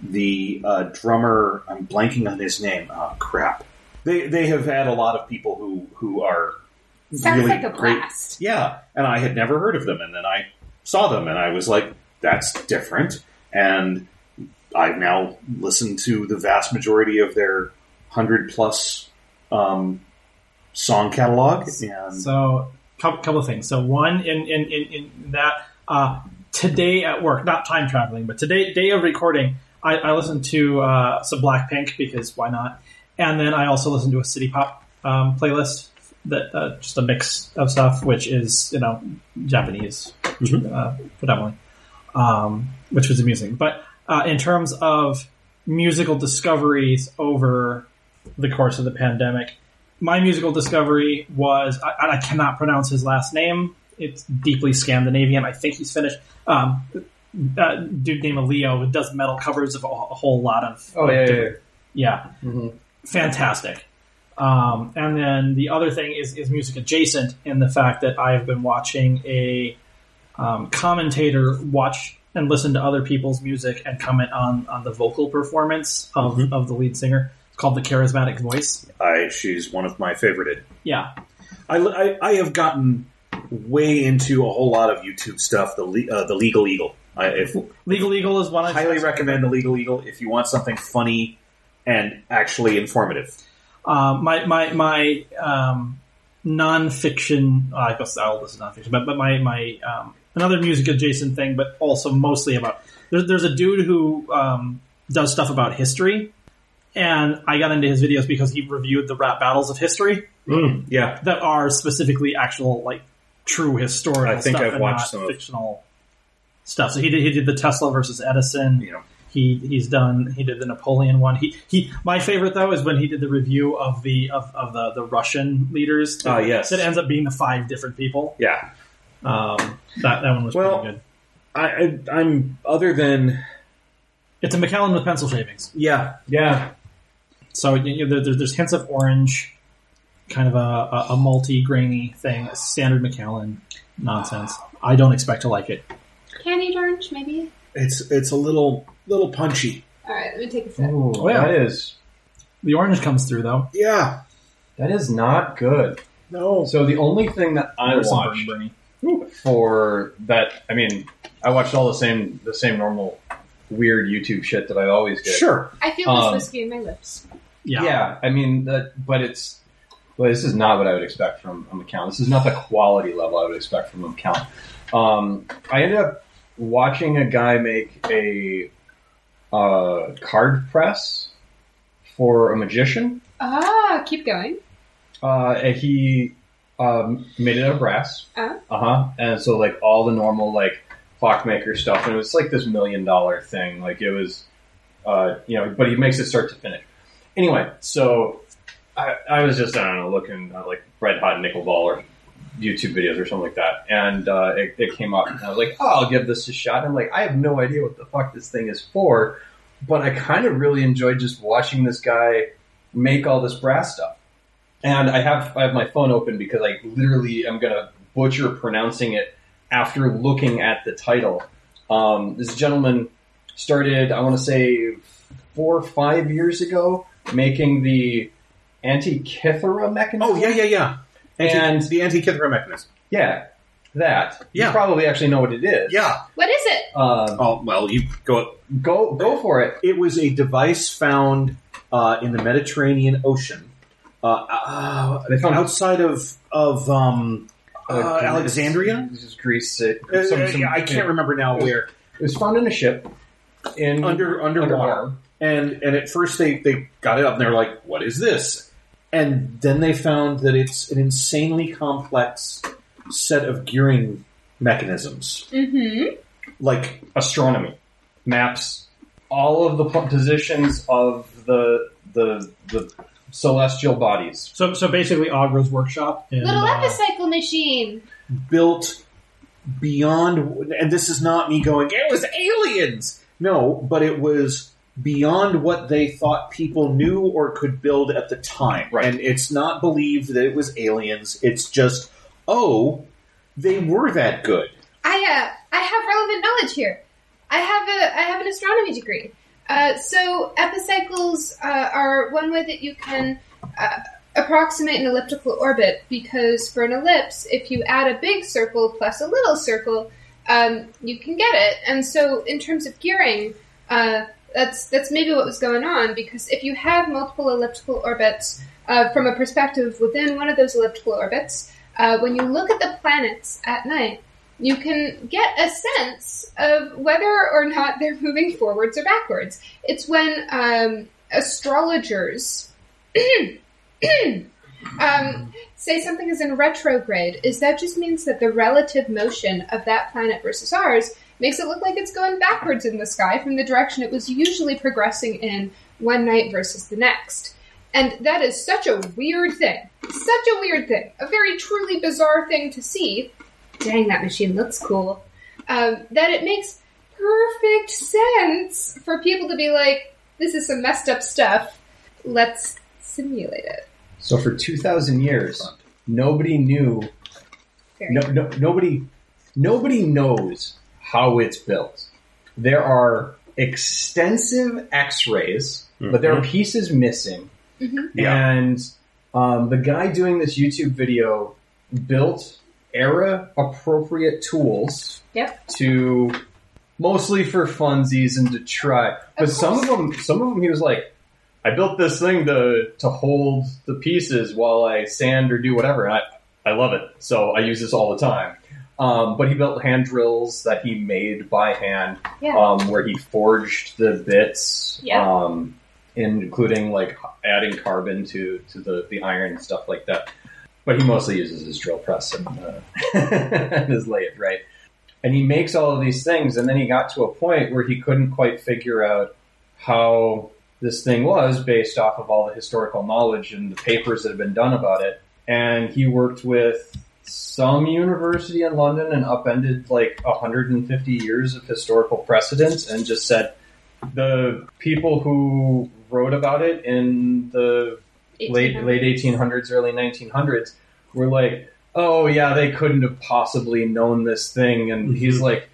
The uh, drummer, I'm blanking on his name. Oh crap! They they have had a lot of people who who are Sounds really like a great blast. yeah, and I had never heard of them, and then I saw them, and I was like, "That's different." And I've now listened to the vast majority of their hundred plus um, song catalog, and So, couple, couple of things. So, one in in in, in that uh, today at work, not time traveling, but today day of recording, I, I listened to uh, some Blackpink because why not? And then I also listened to a City Pop um, playlist that uh, just a mix of stuff, which is you know Japanese Mhm. uh, predominantly, um, which was amusing. But uh, in terms of musical discoveries over the course of the pandemic, my musical discovery was I, I cannot pronounce his last name. It's deeply Scandinavian. I think he's Finnish. Um, uh, dude named Leo who does metal covers of a, a whole lot of. Oh yeah, yeah, different- yeah, yeah. hmm fantastic. Um, and then the other thing is, is music adjacent in the fact that I have been watching a um, commentator watch and listen to other people's music and comment on, on the vocal performance of, Mhm. of the lead singer. It's called the charismatic voice. I she's one of my favorited. Yeah, I, I, I have gotten way into a whole lot of YouTube stuff. The le- uh, the Legal Eagle. I if, Legal Eagle is one I highly recommend the Legal Eagle if you want something funny and actually informative. Um, my my my um, nonfiction. Uh, I guess all this is nonfiction, but but my my um, another music adjacent thing, but also mostly about. There's there's a dude who um, does stuff about history, and I got into his videos because he reviewed the rap battles of history Mm, yeah, that are specifically actual like true historical. I think stuff I've and watched not some of- fictional stuff. So he did he did the Tesla versus Edison. you know, He he's done. He did the Napoleon one. He he. My favorite though is when he did the review of the of, of the the Russian leaders. Ah, yes. That ends up being the five different people. Yeah. Um, that that one was Well- pretty good. I, I I'm other than It's a Macallan with pencil shavings. yeah. Yeah, So you know, there, there's hints of orange, kind of a, a, a multi grainy thing. Standard Macallan nonsense. I don't expect to like it. Candied orange, maybe. It's it's a little little punchy. All right, let me take a sip. Ooh, Oh, yeah. that is The orange comes through though. Yeah. that is not good. No. So the only thing that I There's some watched burny, burny. for that, I mean, I watched all the same the same normal weird YouTube shit that I always get. Sure. I feel Um, this whiskey in my lips. Yeah. Yeah, I mean that, but it's. Well, this is not what I would expect from a McCown. This is not the quality level I would expect from a McCown. Um, I ended up watching a guy make a uh, card press for a magician. Ah, keep going. Uh, and he um, made it out of brass. Uh-huh. Uh huh. And so like all the normal like clockmaker stuff, and it was like this million dollar thing. Like it was, uh, you know, but he makes it start to finish. Anyway, so I, I was just I don't know looking at like red hot nickel ball or YouTube videos or something like that, and uh, it, it came up, and I was like, oh, I'll give this a shot. And I'm like, I have no idea what the fuck this thing is for, but I kind of really enjoyed just watching this guy make all this brass stuff. And I have I have my phone open because I literally am gonna butcher pronouncing it after looking at the title. Um, this gentleman started, I want to say, four or five years ago, making the Antikythera mechanism. Oh yeah, yeah, yeah. Anti- And- the Antikythera mechanism. yeah, that. Yeah. You probably actually know what it is. Yeah. What is it? Um, Oh well, you go. go go for it. It was a device found uh, in the Mediterranean Ocean, uh, uh, They found- outside of of um, uh, Alexandria. This is Greece. some- some- yeah, I can't remember now where. It was found in a ship in Under underwater, and and at first they they got it up and they were like, "What is this?" And then they found that it's an insanely complex set of gearing mechanisms, Mm-hmm. like astronomy maps all of the positions of the the the celestial bodies. So so basically, Agra's workshop. And, Little uh, epicycle machine. built beyond and this is not me going it was aliens no but it was beyond what they thought people knew or could build at the time Right. and it's not believed that it was aliens it's just oh they were that good I uh, I have relevant knowledge here. I have a I have an astronomy degree. Uh, so epicycles uh, are one way that you can uh, approximate an elliptical orbit because for an ellipse, if you add a big circle plus a little circle, um, you can get it. And so in terms of gearing, uh, that's that's maybe what was going on because if you have multiple elliptical orbits uh, from a perspective within one of those elliptical orbits, uh, when you look at the planets at night you can get a sense of whether or not they're moving forwards or backwards. It's when um, astrologers um, say something is in retrograde. Is that just means that the relative motion of that planet versus ours makes it look like it's going backwards in the sky from the direction it was usually progressing in one night versus the next. And that is such a weird thing. Such a weird thing. A very truly bizarre thing to see dang, that machine looks cool. Um, that it makes perfect sense for people to be like, this is some messed up stuff. Let's simulate it. So for two thousand years, nobody knew. No, no, nobody, nobody knows how it's built. There are extensive X-rays, but there are pieces missing. Mhm. And um, the guy doing this YouTube video built era appropriate tools Yep. to mostly for funsies and to try. But Of some of them, some of them, he was like, "I built this thing to to hold the pieces while I sand or do whatever." And I I love it, so I use this all the time. Um, but he built hand drills that he made by hand, Yeah. um, where he forged the bits, Yeah. um, including like adding carbon to to the the iron and stuff like that. But he mostly uses his drill press and, uh, and his lathe, right? and he makes all of these things, and then he got to a point where he couldn't quite figure out how this thing was based off of all the historical knowledge and the papers that have been done about it. And he worked with some university in London and upended like 150 years of historical precedents and just said the people who wrote about it in the late 1800s. late 1800s, early 1900s were like, oh yeah, they couldn't have possibly known this thing, and he's like,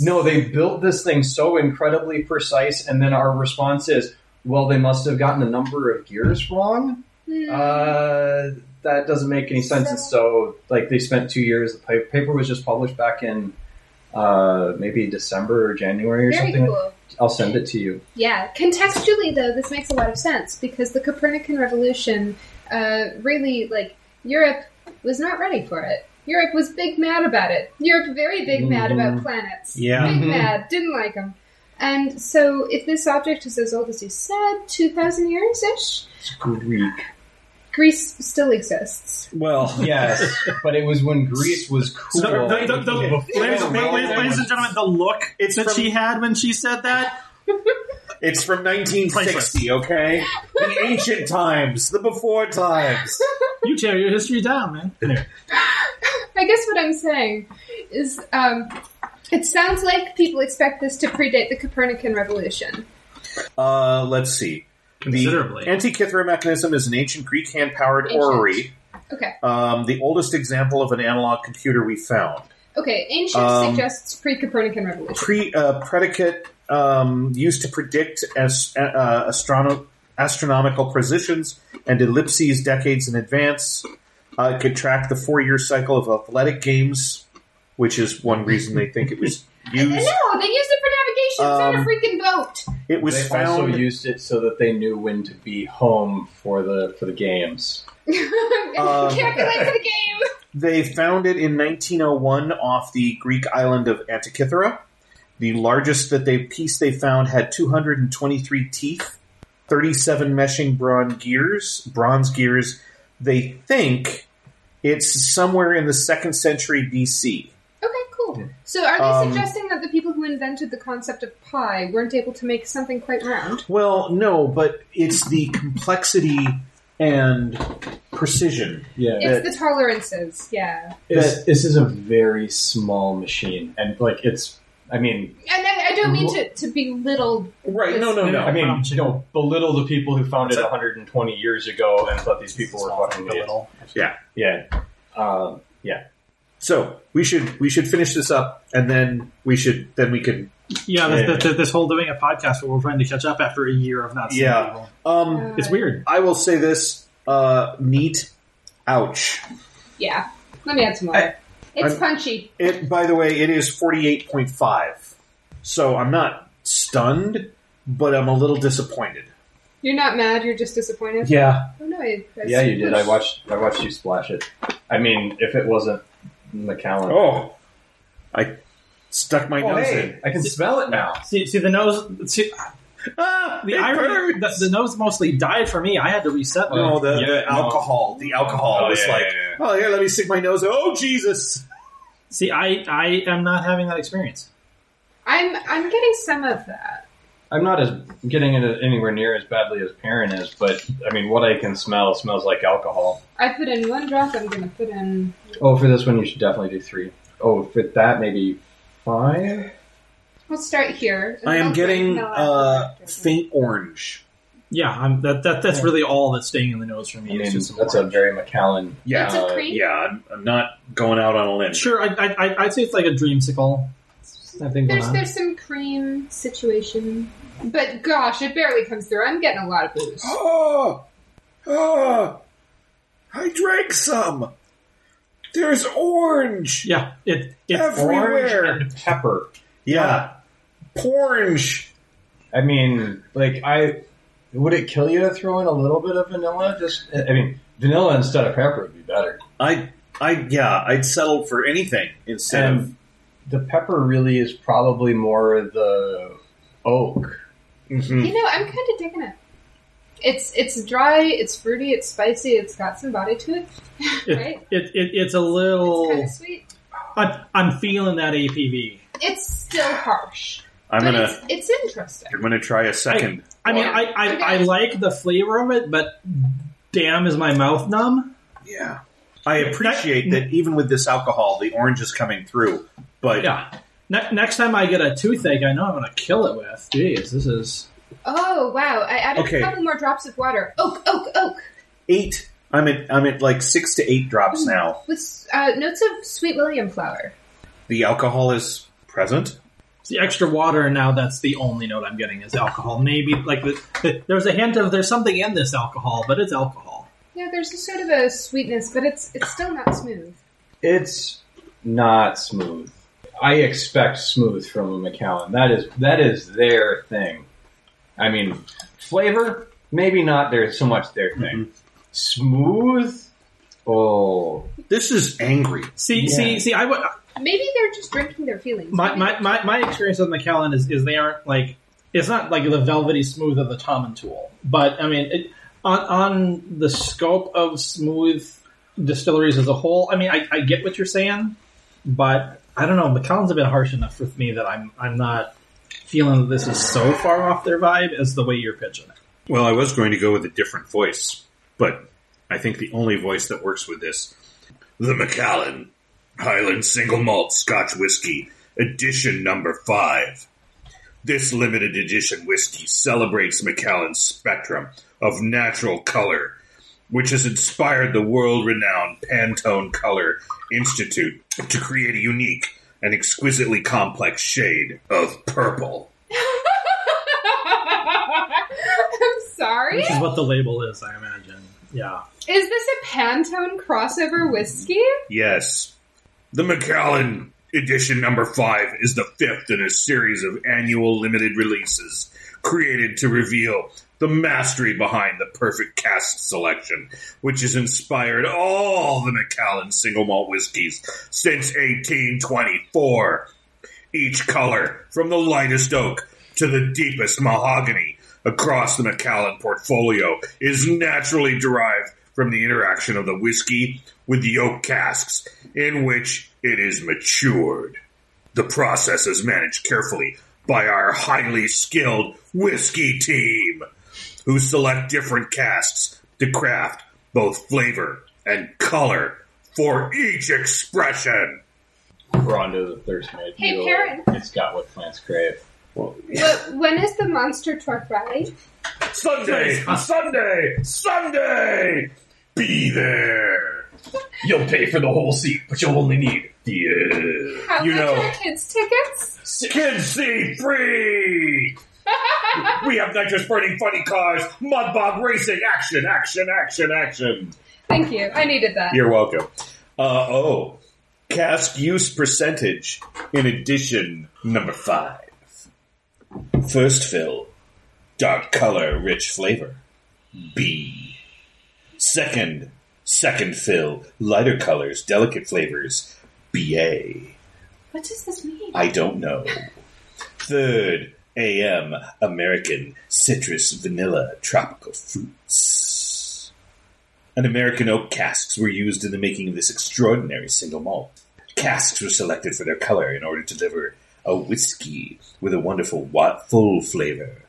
no, they built this thing so incredibly precise, and then our response is, well, they must have gotten a number of gears wrong. Hmm. Uh, that doesn't make any sense. And so, like, they spent two years. The paper was just published back in uh, maybe December or January or Very something. cool. I'll send it to you. Yeah, contextually though, this makes a lot of sense because the Copernican revolution uh, really like Europe was not ready for it. Europe was big mad about it. Europe very big mad about planets. Yeah. big Mhm. mad, didn't like them. And so, if this object is as old as you said, two thousand years ish, It's Greek. Greece still exists. Well, Yes, but it was when Greece was cool. So the- the- the- Before ladies, ladies- ladies and gentlemen, the look It's that from- she had when she said that. it's from 1960, okay? The ancient times, the before times. You tear your history down, man. Anyway. I guess what I'm saying is, um, it sounds like people expect this to predate the Copernican revolution. Uh, let's see. The Considerably. Antikythera mechanism is an ancient Greek hand-powered Ancient. orrery, Okay. um, the oldest example of an analog computer we found. Okay, ancient Um, suggests pre-Copernican revolution. Pre uh, predicate um, used to predict as uh, astrono- astronomical positions and ellipses decades in advance. Uh, it could track the four-year cycle of athletic games, which is one reason they think it was used. no, used. they used it for navigation. It's Um, not a freaking boat. It was They found. also used it so that they knew when to be home for the for the games. Um, Calculate for the game. They found it in 1901 off the Greek island of Antikythera. The largest that they piece they found had 223 teeth, 37 meshing bronze gears. Bronze gears. They think it's somewhere in the second century BC. Okay. So, are they Um, suggesting that the people who invented the concept of pi weren't able to make something quite round? Well, no, but it's the complexity and precision. Yeah, It's the tolerances, yeah. this, this is a very small machine, and like it's. I mean, And I, I don't mean to, to belittle. Right? No, no, no. I mean, you know, belittle the people who found it 120 years ago and thought these people were fucking idiots. little. Yeah, um, yeah. So we should we should finish this up, and then we should then we can Yeah, this, Yeah. this, this whole doing a podcast where we're trying to catch up after a year of not seeing Yeah. people. um. uh, It's weird. I will say this: uh, neat. Ouch. Yeah. Let me add some more. I- it's I'm- punchy. It. By the way, it is forty-eight point five. So I'm not stunned, but I'm a little disappointed. You're not mad, you're just disappointed? Yeah, Oh, no, I, I yeah, you did. I watched. I watched you splash it. I mean, if it wasn't Macallan, Oh, I stuck my Oh, nose hey, in. I can smell it now. See, see the nose. See, Ah, the it irony. The, hurts. the nose mostly died for me. I had to reset. mine. No, the, Yeah, the no. alcohol. The alcohol Oh, was yeah, like, yeah, yeah. oh, here, let me stick my nose. in. Oh, Jesus! See, I I am not having that experience. I'm, I'm getting some of that. I'm not as getting it anywhere near as badly as Perrin is, but I mean, what I can smell smells like alcohol. I put in one drop, I'm gonna put in. Oh, for this one, you should definitely do three. Oh, for that, maybe five. We'll start here. I am getting drink now uh, faint orange. Yeah, I'm, that that that's Yeah. really all that's staying in the nose for I me. mean, It's just some that's a orange. very Macallan. Yeah, It's a uh, cream. yeah. I'm, I'm not going out on a limb. Sure, I, I, I- I'd say it's like a dreamsicle. I think There's there's some cream situation, but gosh, it barely comes through. I'm getting a lot of booze. Oh, oh, I drank some. There's orange. Yeah, it it's Everywhere. Orange and pepper. Yeah, orange. I mean, like I would it kill you to throw in a little bit of vanilla? Just I mean, vanilla instead of pepper would be better. I, I, yeah, I'd settle for anything instead of. The pepper really is probably more the oak. Mhm. You know, I'm kind of digging it. It's it's dry, it's fruity, it's spicy, it's got some body to it, it, right? it, it it's a It's little kind of sweet. I'm, I'm feeling that ABV. It's still harsh. I'm but gonna it's, it's interesting. I'm gonna try a second. I mean, Yeah. I, I, I like the flavor of it, but damn, is my mouth numb? Yeah. I appreciate that even with this alcohol, the orange is coming through. But Yeah. Ne- next time I get a toothache, I know I'm going to kill it with. Jeez, this is. Oh wow! I added Okay. a couple more drops of water. Oak, oak, oak. eight. I'm at I'm at like six to eight drops now. With uh, notes of sweet William flower. The alcohol is present. It's the extra water, and now that's the only note I'm getting is alcohol. Maybe, like, the, the, there's a hint of there's something in this alcohol, but it's alcohol. Yeah, there's a sort of a sweetness, but it's it's still not smooth. It's not smooth. I expect smooth from a Macallan. That is that is their thing. I mean, flavor maybe not their so much their thing. Mm-hmm. Smooth, oh, This is angry. See, Yeah. see, see, I would. Maybe they're just drinking their feelings. My, my, my, my experience with Macallan is, is they aren't like it's not like the velvety smooth of the Tomintoul, but I mean it, on on the scope of smooth distilleries as a whole. I mean, I, I get what you're saying, but I don't know. Macallan's a bit harsh enough with me that I'm I'm not feeling that this is so far off their vibe as the way you're pitching it. Well, I was going to go with a different voice, but I think the only voice that works with this the Macallan Highland Single Malt Scotch Whiskey, edition number five. This limited edition whiskey celebrates Macallan's spectrum of natural color, which has inspired the world renowned Pantone Color Institute to create a unique and exquisitely complex shade of purple. I'm sorry. This is what the label is, I imagine. Yeah. Is this a Pantone crossover whiskey? Yes. The Macallan edition number five is the fifth in a series of annual limited releases created to reveal the mastery behind the perfect cask selection, which has inspired all the Macallan single malt whiskeys since 1824. Each color, from the lightest oak to the deepest mahogany, across the Macallan portfolio is naturally derived from the interaction of the whiskey with the oak casks in which it is matured. The process is managed carefully by our highly skilled whiskey team, who select different casks to craft both flavor and color for each expression. we're on to the thirst made. Hey, Mule. Perrin. It's got what plants crave. But when is the Monster Truck Rally? Sunday, Sunday, Sunday! Be there! You'll pay for the whole seat, but you'll only need Yeah. Uh, How You much know- are kids' tickets? Kids see free! we have nitrous burning funny cars, mud bog racing, action, action, action, action. Thank you. I needed that. You're welcome. Uh oh. Cask use percentage in edition number five. First fill, dark color, rich flavor. B. Second, second fill, lighter colors, delicate flavors. BA. What does this mean? I don't know. Third, AM, American citrus, vanilla, tropical fruits. And American oak casks were used in the making of this extraordinary single malt. Casks were selected for their color in order to deliver a whiskey with a wonderful full flavor.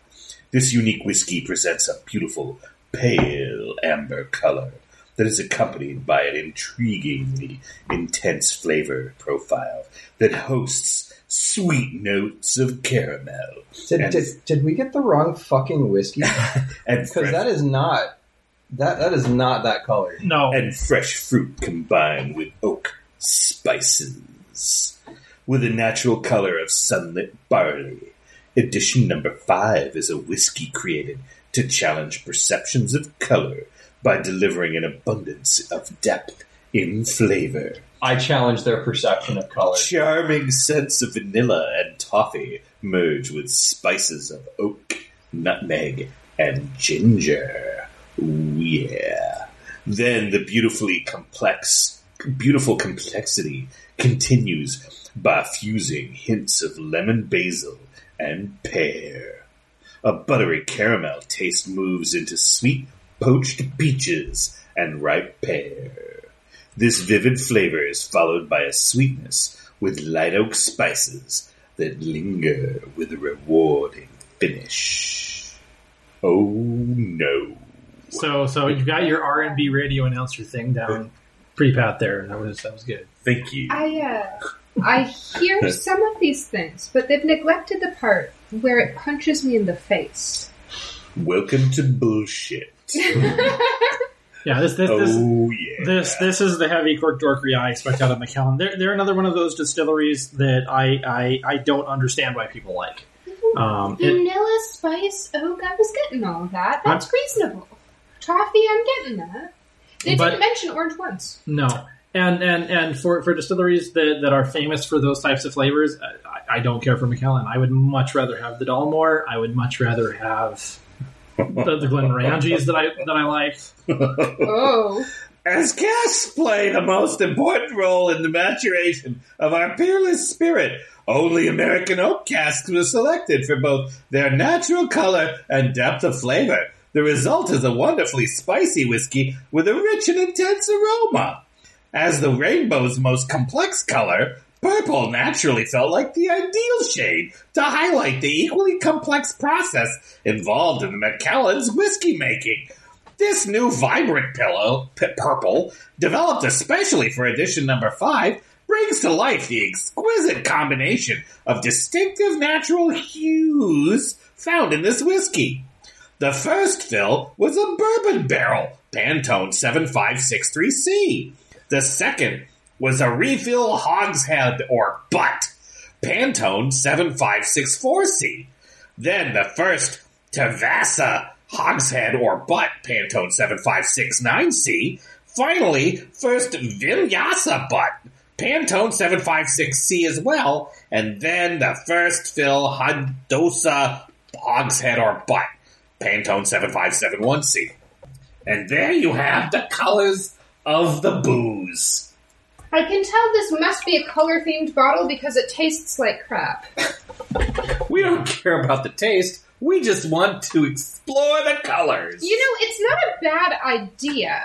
This unique whiskey presents a beautiful pale amber color that is accompanied by an intriguingly intense flavor profile that hosts sweet notes of caramel Did, And- did, did we get the wrong fucking whiskey? Because that is not that that is not that color. No. and fresh fruit combined with oak spices with a natural color of sunlit barley. Edition number five is a whiskey created to challenge perceptions of color by delivering an abundance of depth in flavor. I challenge their perception of color. Charming scents of vanilla and toffee merge with spices of oak, nutmeg, and ginger. Ooh, yeah. Then the beautifully complex, beautiful complexity continues by fusing hints of lemon basil and pear. A buttery caramel taste moves into sweet poached peaches and ripe pear. This vivid flavor is followed by a sweetness with light oak spices that linger with a rewarding finish. Oh no. So, so you got your R and B radio announcer thing down pretty pat there. That was that was good. Thank you. I uh, I hear some of these things, but they've neglected the part where it punches me in the face. Welcome to bullshit. Yeah, this this this. oh yeah. This this is the heavy cork dorkery I expect out of Macallan. They're, they're another one of those distilleries that I, I, I don't understand why people like. Um, it- Vanilla, spice, oak, I was getting all of that. That's reasonable. Toffee, I'm getting that. They But- didn't mention orange once. No, and and and for, for distilleries that, that are famous for those types of flavors, I, I don't care for Macallan. I would much rather have the Dalmore. I would much rather have the, the Glenmorangies that I that I like. Oh. As casks play the most important role in the maturation of our peerless spirit, only American oak casks were selected for both their natural color and depth of flavor. The result is a wonderfully spicy whiskey with a rich and intense aroma. As the rainbow's most complex color, purple naturally felt like the ideal shade to highlight the equally complex process involved in the Macallan's whiskey making. This new vibrant pillow, purple, developed especially for edition number five, brings to life the exquisite combination of distinctive natural hues found in this whiskey. The first fill was a bourbon barrel, Pantone 7563C. The second was a refill hogshead or butt, Pantone 7564C. Then the first Tevasa hogshead or butt, Pantone 7569C. Finally, first Vinyasa butt, Pantone 756C as well. And then the first fill Hadosa hogshead or butt, Pantone 7571C. And there you have the colors of the booze. I can tell this must be a color themed bottle because it tastes like crap. We don't care about the taste. We just want to explore the colors. You know, it's not a bad idea,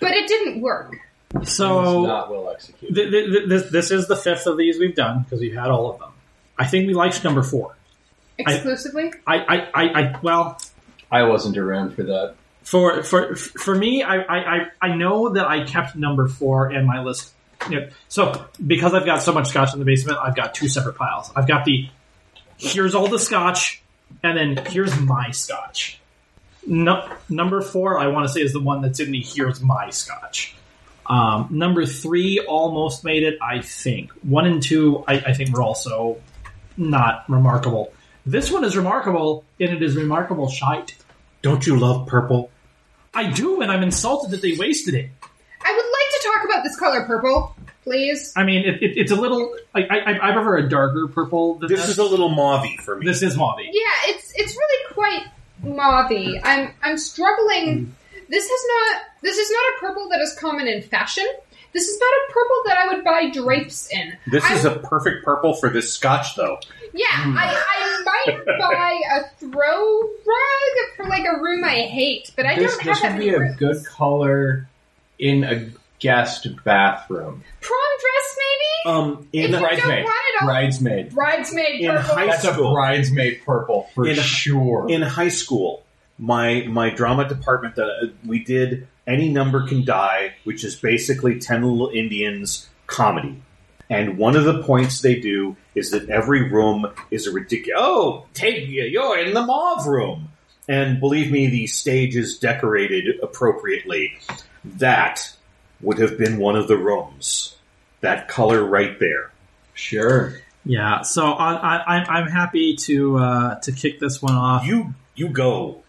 but it didn't work. So not well executed. th- th- th- this this is the fifth of these we've done because we've had all of them. I think we liked number four. Exclusively? I I, I, I well I wasn't around for that. for for for me, I, I I I know that I kept number four in my list. You know, so because I've got so much scotch in the basement, I've got two separate piles. I've got the here's all the scotch, and then here's my scotch. No, number four, I want to say, is the one that's in the here's my scotch. Um, number three almost made it, I think. One and two, I, I think, were also not remarkable. This one is remarkable, and it is remarkable shite. Don't you love purple? I do, and I'm insulted that they wasted it. I would like to talk about this color purple, please. I mean, it, it, it's a little. I, I, I prefer a darker purple. Than This is a little mauvey for me. this is mauve. Yeah, it's it's really quite mauvey. I'm I'm struggling. Hmm. This is not this is not a purple that is common in fashion. This is not a purple that I would buy drapes in. This I- is a perfect purple for this scotch, though. Yeah, hmm. I, I might buy a throw rug for like a room I hate, but I this don't this have would any be a rooms. good color in a guest bathroom. prom dress maybe. Um, if in you don't bridesmaid. want it, I'll Bridesmaid. bridesmaid In purple. high That's a school. bridesmaid purple for In- sure. in high school, my my drama department that uh, we did any number can die, which is basically ten little Indians comedy. And one of the points they do is that every room is a ridiculous. Oh, take you. you're in the mauve room, and believe me, the stage is decorated appropriately. That would have been one of the rooms. That color right there. sure. Yeah, so I, I, I'm I'm happy to uh, to kick this one off. You you go.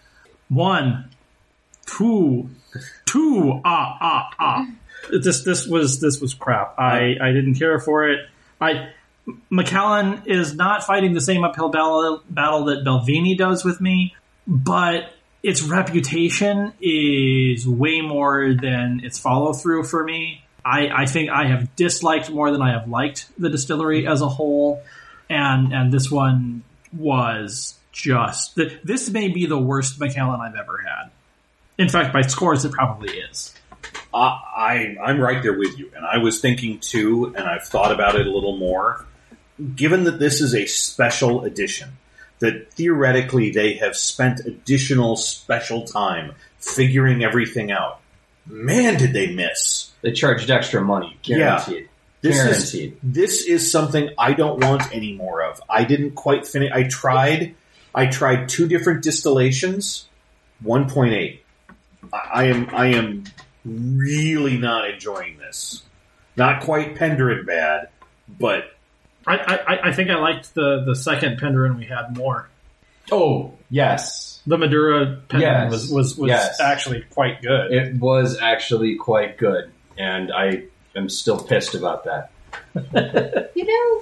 One, two, two. Ah ah ah. This this was this was crap. I I didn't care for it. I Macallan is not fighting the same uphill battle battle that Balvenie does with me, but its reputation is way more than its follow through for me. I, I think I have disliked more than I have liked the distillery as a whole, and and this one was just th- this may be the worst Macallan I've ever had. In fact, by scores, it probably is. I, I I'm right there with you, and I was thinking too, and I've thought about it a little more. Given that this is a special edition, that theoretically they have spent additional special time figuring everything out. Man, did they miss! They charged extra money, guaranteed. This is guaranteed. this is something I don't want any more of. I didn't quite finish. I tried. I tried two different distillations. One point eight. I, I am. I am really not enjoying this. Not quite Penderyn bad, but I, I, I think I liked the, the second Penderyn we had more. oh yes, The Madeira Penderyn Yes. was, was, was Yes. actually quite good. it was actually quite good, and I am still pissed about that. You know,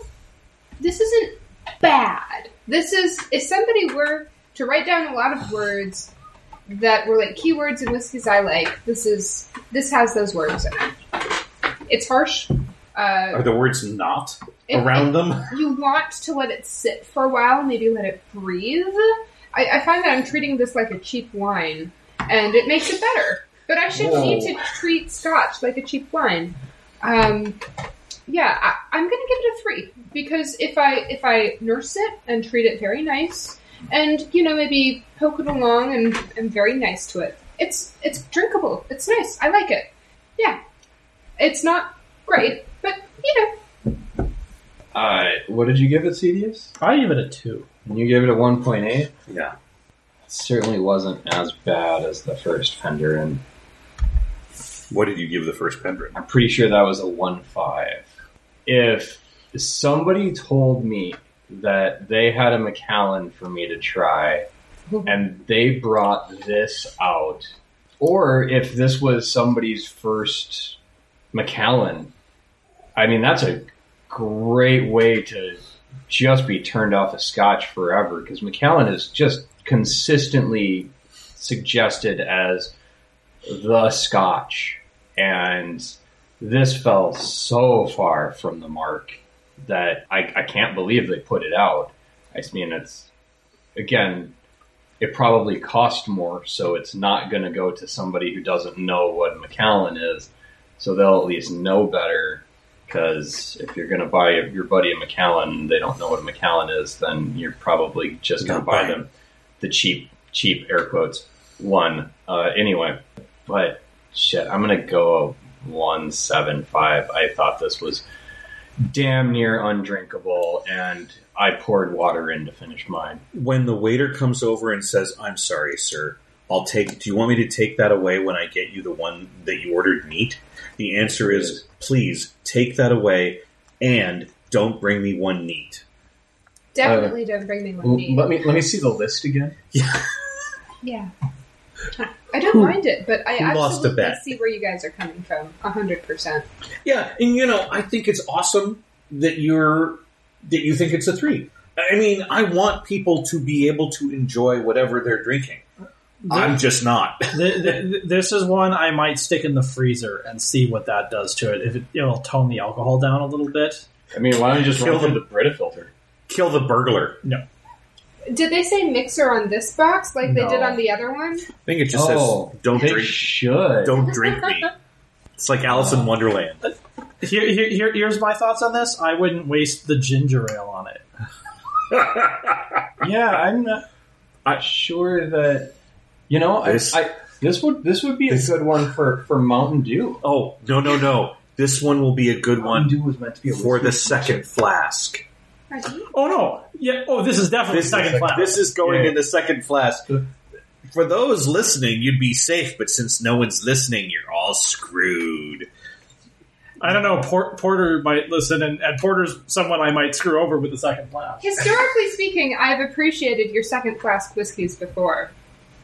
this isn't bad. This is if somebody were to write down a lot of words that were like keywords in whiskeys I like. This is this has those words in it. It's harsh. Uh, are the words not if- around them? you want to let it sit for a while, maybe let it breathe. I, I find that I'm treating this like a cheap wine, and it makes it better. But I should Whoa. need to treat Scotch like a cheap wine. Um, yeah, I, I'm gonna give it a three because if I if I nurse it and treat it very nice, and you know maybe poke it along and am very nice to it, it's it's drinkable. It's nice. I like it. Yeah, it's not great, but you know, Uh, what did you give it, CDS? I give it a two. And you gave it a one point eight. Yeah. It certainly wasn't as bad as the first Fender, and What did you give the first Penderyn? I'm pretty sure that was a one five. If somebody told me that they had a Macallan for me to try, and they brought this out, or if this was somebody's first Macallan, I mean that's a great way to just be turned off a Scotch forever because Macallan is just consistently suggested as the Scotch, and this fell so far from the mark that I, I can't believe they put it out. I mean, it's again, it probably cost more, so it's not going to go to somebody who doesn't know what Macallan is. So they'll at least know better. Because if you're going to buy your buddy a Macallan, and they don't know what a Macallan is, then you're probably just going to buy them the cheap, cheap air quotes one. Uh, anyway, but shit, I'm going to go a one seven five. I thought this was damn near undrinkable, and I poured water in to finish mine. When the waiter comes over and says, "I'm sorry, sir," I'll take. Do you want me to take that away when I get you the one that you ordered neat? The answer is, please take that away and don't bring me one neat. definitely don't bring me one. neat. Let me let me see the list again. Yeah. yeah. I don't mind it, but I Who lost a absolutely bet? see where you guys are coming from. A hundred percent. Yeah, and you know, I think it's awesome that you're that you think it's a three. I mean, I want people to be able to enjoy whatever they're drinking. I'm just not. Th- th- this is one I might stick in the freezer and see what that does to it. If it, it'll tone the alcohol down a little bit. I mean, why don't you just Kill run through the Brita filter? Kill the burglar. No. Did they say mixer on this box like they did on the other one? I think it just Oh, says, "Don't they drink, should. don't drink me." It's like Alice in Wonderland. Here, here, here, here's my thoughts on this. I wouldn't waste the ginger ale on it. Yeah, I'm not. I'm sure that you know. This- I, I this would this would be a good one for for Mountain Dew. oh no, no, no! This one will be a good one Dew was meant to be for the second flask. Oh no! Yeah. Oh, this is definitely This, second flask. this is going Yeah. in the second flask. Uh, for those listening, you'd be safe, but since no one's listening, you're all screwed. I don't know. Por- Porter might listen, and, and Porter's someone I might screw over with the second flask. Historically speaking, I've appreciated your second flask whiskeys before.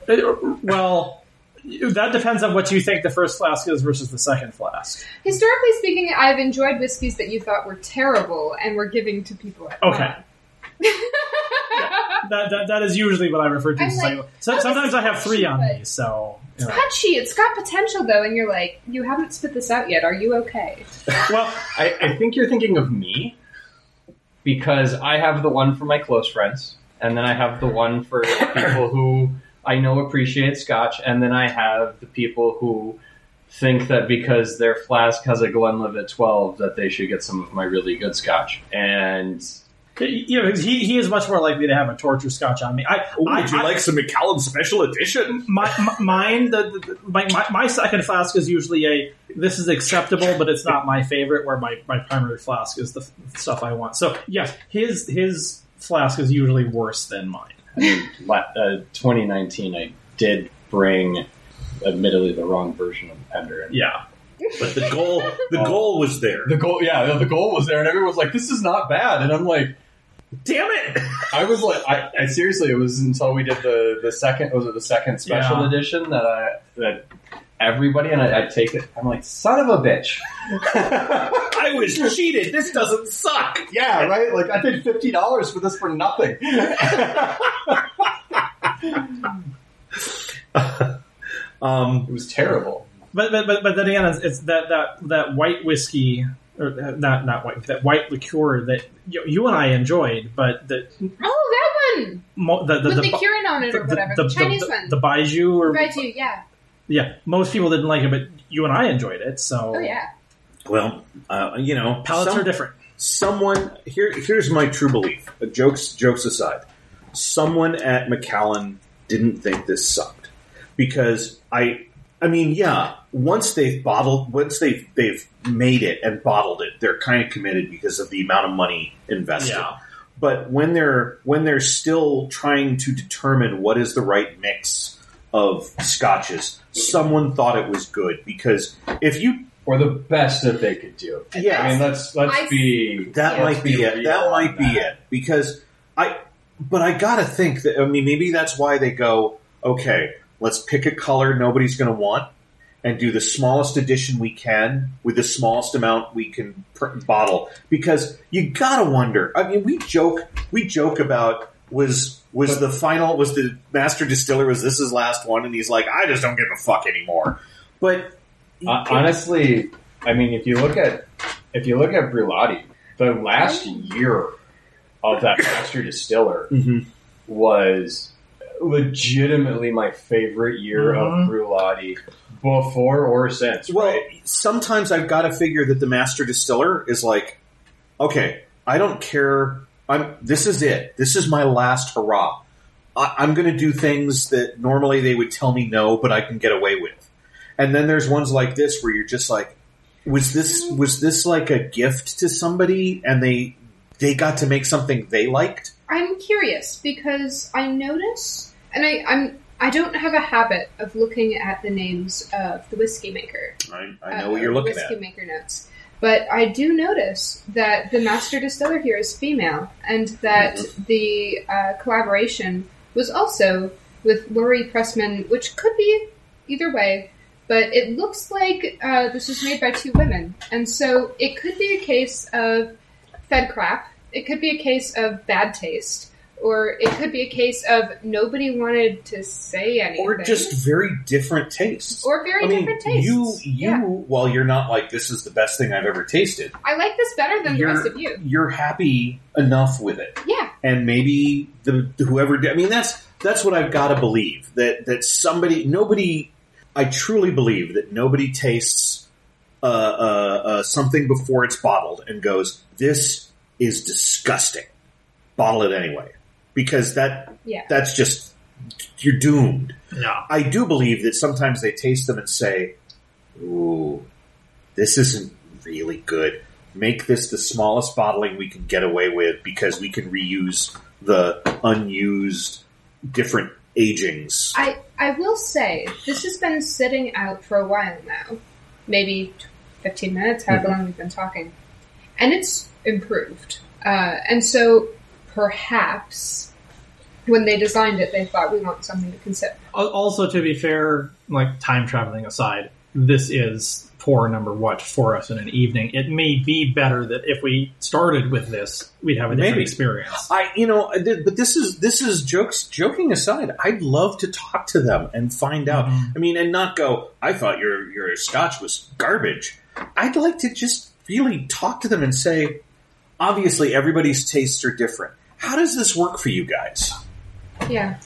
Uh, Well, that depends on what you think the first flask is versus the second flask. Historically speaking, I've enjoyed whiskeys that you thought were terrible and were giving to people at Okay. home. That, that, that is usually what I refer to as like, second. So, oh, sometimes I have three on but- these, so. You know. Punchy, it's got potential though, and you're like, you haven't spit this out yet. Are you okay? Well, I, I think you're thinking of me because I have the one for my close friends, and then I have the one for people who I know appreciate Scotch, and then I have the people who think that because their flask has a Glenlivet 12 that they should get some of my really good scotch. And You know, he, he is much more likely to have a torture scotch on me. I, Ooh, I, would you I- like some Macallan Special Edition? my, my mine the, the my, my my second flask is usually a this is acceptable but it's not my favorite where my, my primary flask is the stuff I want so yes his his flask is usually worse than mine I mean, uh, 2019, I did bring, admittedly, the wrong version of Pender. Yeah But the goal, the Oh. goal was there. The goal, yeah, the goal was there, and everyone was like, "This is not bad," and I'm like, Damn it! I was like, I, I seriously, it was until we did the the second, was it the second special Yeah. edition that I that everybody and I, I take it. I'm like, son of a bitch. I was cheated. This doesn't suck. Yeah, right. Like I paid fifty dollars for this for nothing. Um, It was terrible. but but but, but then again it's, it's that that that white whiskey or uh, not not white that white liqueur that you, you and I enjoyed but the Oh, that one mo- the the, with the, the, Kirin on it or whatever. The, Chinese the, one. the Baijiu or right, too. Yeah. Yeah most people didn't like it but you and I enjoyed it so Oh, yeah. well, uh, you know, palates some- are different someone here. Here's my true belief. Uh, Jokes, jokes aside, someone at Macallan didn't think this sucked because I. I mean, yeah. Once they've bottled, once they've they've made it and bottled it, they're kind of committed because of the amount of money invested. yeah but when they're when they're still trying to determine what is the right mix of scotches, someone thought it was good because if you Or the best that they could do. yeah I mean, let's let's I- be that Yeah. might be Let's it. That might be that. it because I. But I gotta think that I mean maybe that's why they go okay. Let's pick a color nobody's going to want and do the smallest edition we can with the smallest amount we can pr- bottle because you gotta wonder. I mean, we joke we joke about was was the final was the master distiller was this his last one and he's like I just don't give a fuck anymore. But Uh, honestly, I mean, if you look at if you look at Bruichladdich, the last year of that master distiller Mhm. was legitimately my favorite year Mhm. of Bruichladdich before or since. Well, right? sometimes I've got to figure that the master distiller is like, okay, I don't care. I'm. This is it. This is my last hurrah. I, I'm going to do things that normally they would tell me no, but I can get away with. And then there's ones like this where you're just like, was this was this like a gift to somebody, and they they got to make something they liked? I'm curious because I notice, and I, I'm I don't have a habit of looking at the names of the whiskey maker. I, I know uh, what you're looking whiskey at. Whiskey maker notes. But I do notice that the master distiller here is female, and that Mm-hmm. the uh, collaboration was also with Laurie Pressman, which could be either way. But it looks like uh, this was made by two women, and so it could be a case of fed crap. It could be a case of bad taste, or it could be a case of nobody wanted to say anything, Or just very different tastes. or very I mean, different tastes. you you Yeah. while you're not like this is the best thing I've ever tasted. I like this better than the rest of you. You're happy enough with it, Yeah, and maybe the whoever. I mean, that's that's what I've got to believe that that somebody, nobody. I truly believe that nobody tastes uh, uh, uh, something before it's bottled and goes, "This is disgusting." Bottle it anyway, because that yeah. that's just you're doomed. yeah I do believe that sometimes they taste them and say, "Ooh, this isn't really good. Make this the smallest bottling we can get away with because we can reuse the unused different agings." I I will say this has been sitting out for a while now, maybe fifteen minutes, however long we've been talking, and it's improved. Uh, and so perhaps when they designed it, they thought we want something to consider. Also, to be fair, like time traveling aside, this is pour number what for us in an evening. It may be better that if we started with this, we'd have a different Maybe. experience. I, you know, uh, but this is this is jokes. Joking aside, I'd love to talk to them and find out. Mm-hmm. I mean, and not go. I thought your your scotch was garbage. I'd like to just really talk to them and say, obviously, everybody's tastes are different. How does this work for you guys? Yeah,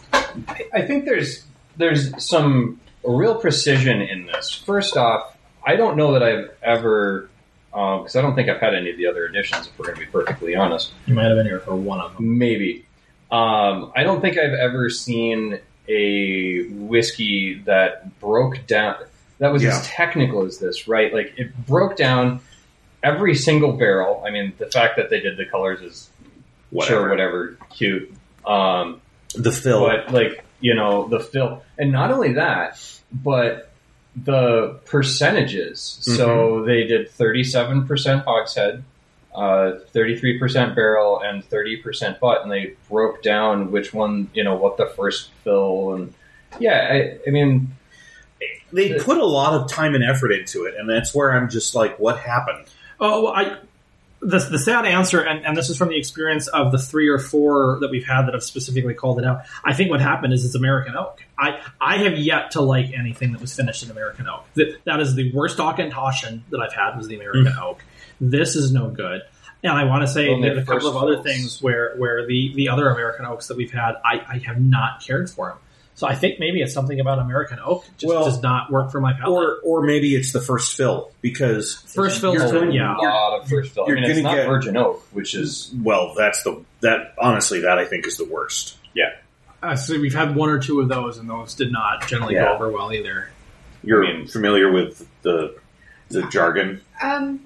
I think there's there's some real precision in this. First off, I don't know that I've ever, because I don't think I've had any of the other editions. If we're going to be perfectly honest, You might have been here for one of them. maybe. Um, I don't think I've ever seen a whiskey that broke down. That was Yeah. as technical as this, right? Like it broke down every single barrel. I mean, the fact that they did the colors is sure, whatever, cute. Um, The fill. but like you know the fill and not only that but the percentages so they did 37% hogshead uh, 33% barrel and 30% butt and they broke down which one you know what the first fill and yeah i, I mean they put a lot of time and effort into it, and that's where I'm just like, what happened? Oh, I. The, the sad answer, and, and this is from the experience of the three or four that we've had that have specifically called it out. I think what happened is it's American oak. I, I have yet to like anything that was finished in American oak. That, that is the worst Auchentoshan that I've had was the American oak. This is no good. And I want to say Well, that the a couple of other things where, where the, the other American oaks that we've had, I, I have not cared for them. So I think maybe it's something about American oak just Well, does not work for my palate. Or, or maybe it's the first fill because First fill, You're- yeah. a lot of first fill you're mean it's gonna not get- virgin oak which is well, that's the that honestly that I think is the worst. Yeah. Uh, so we've had one or two of those, and those did not generally Yeah. go over well either. You're I mean- familiar with the the jargon. Um,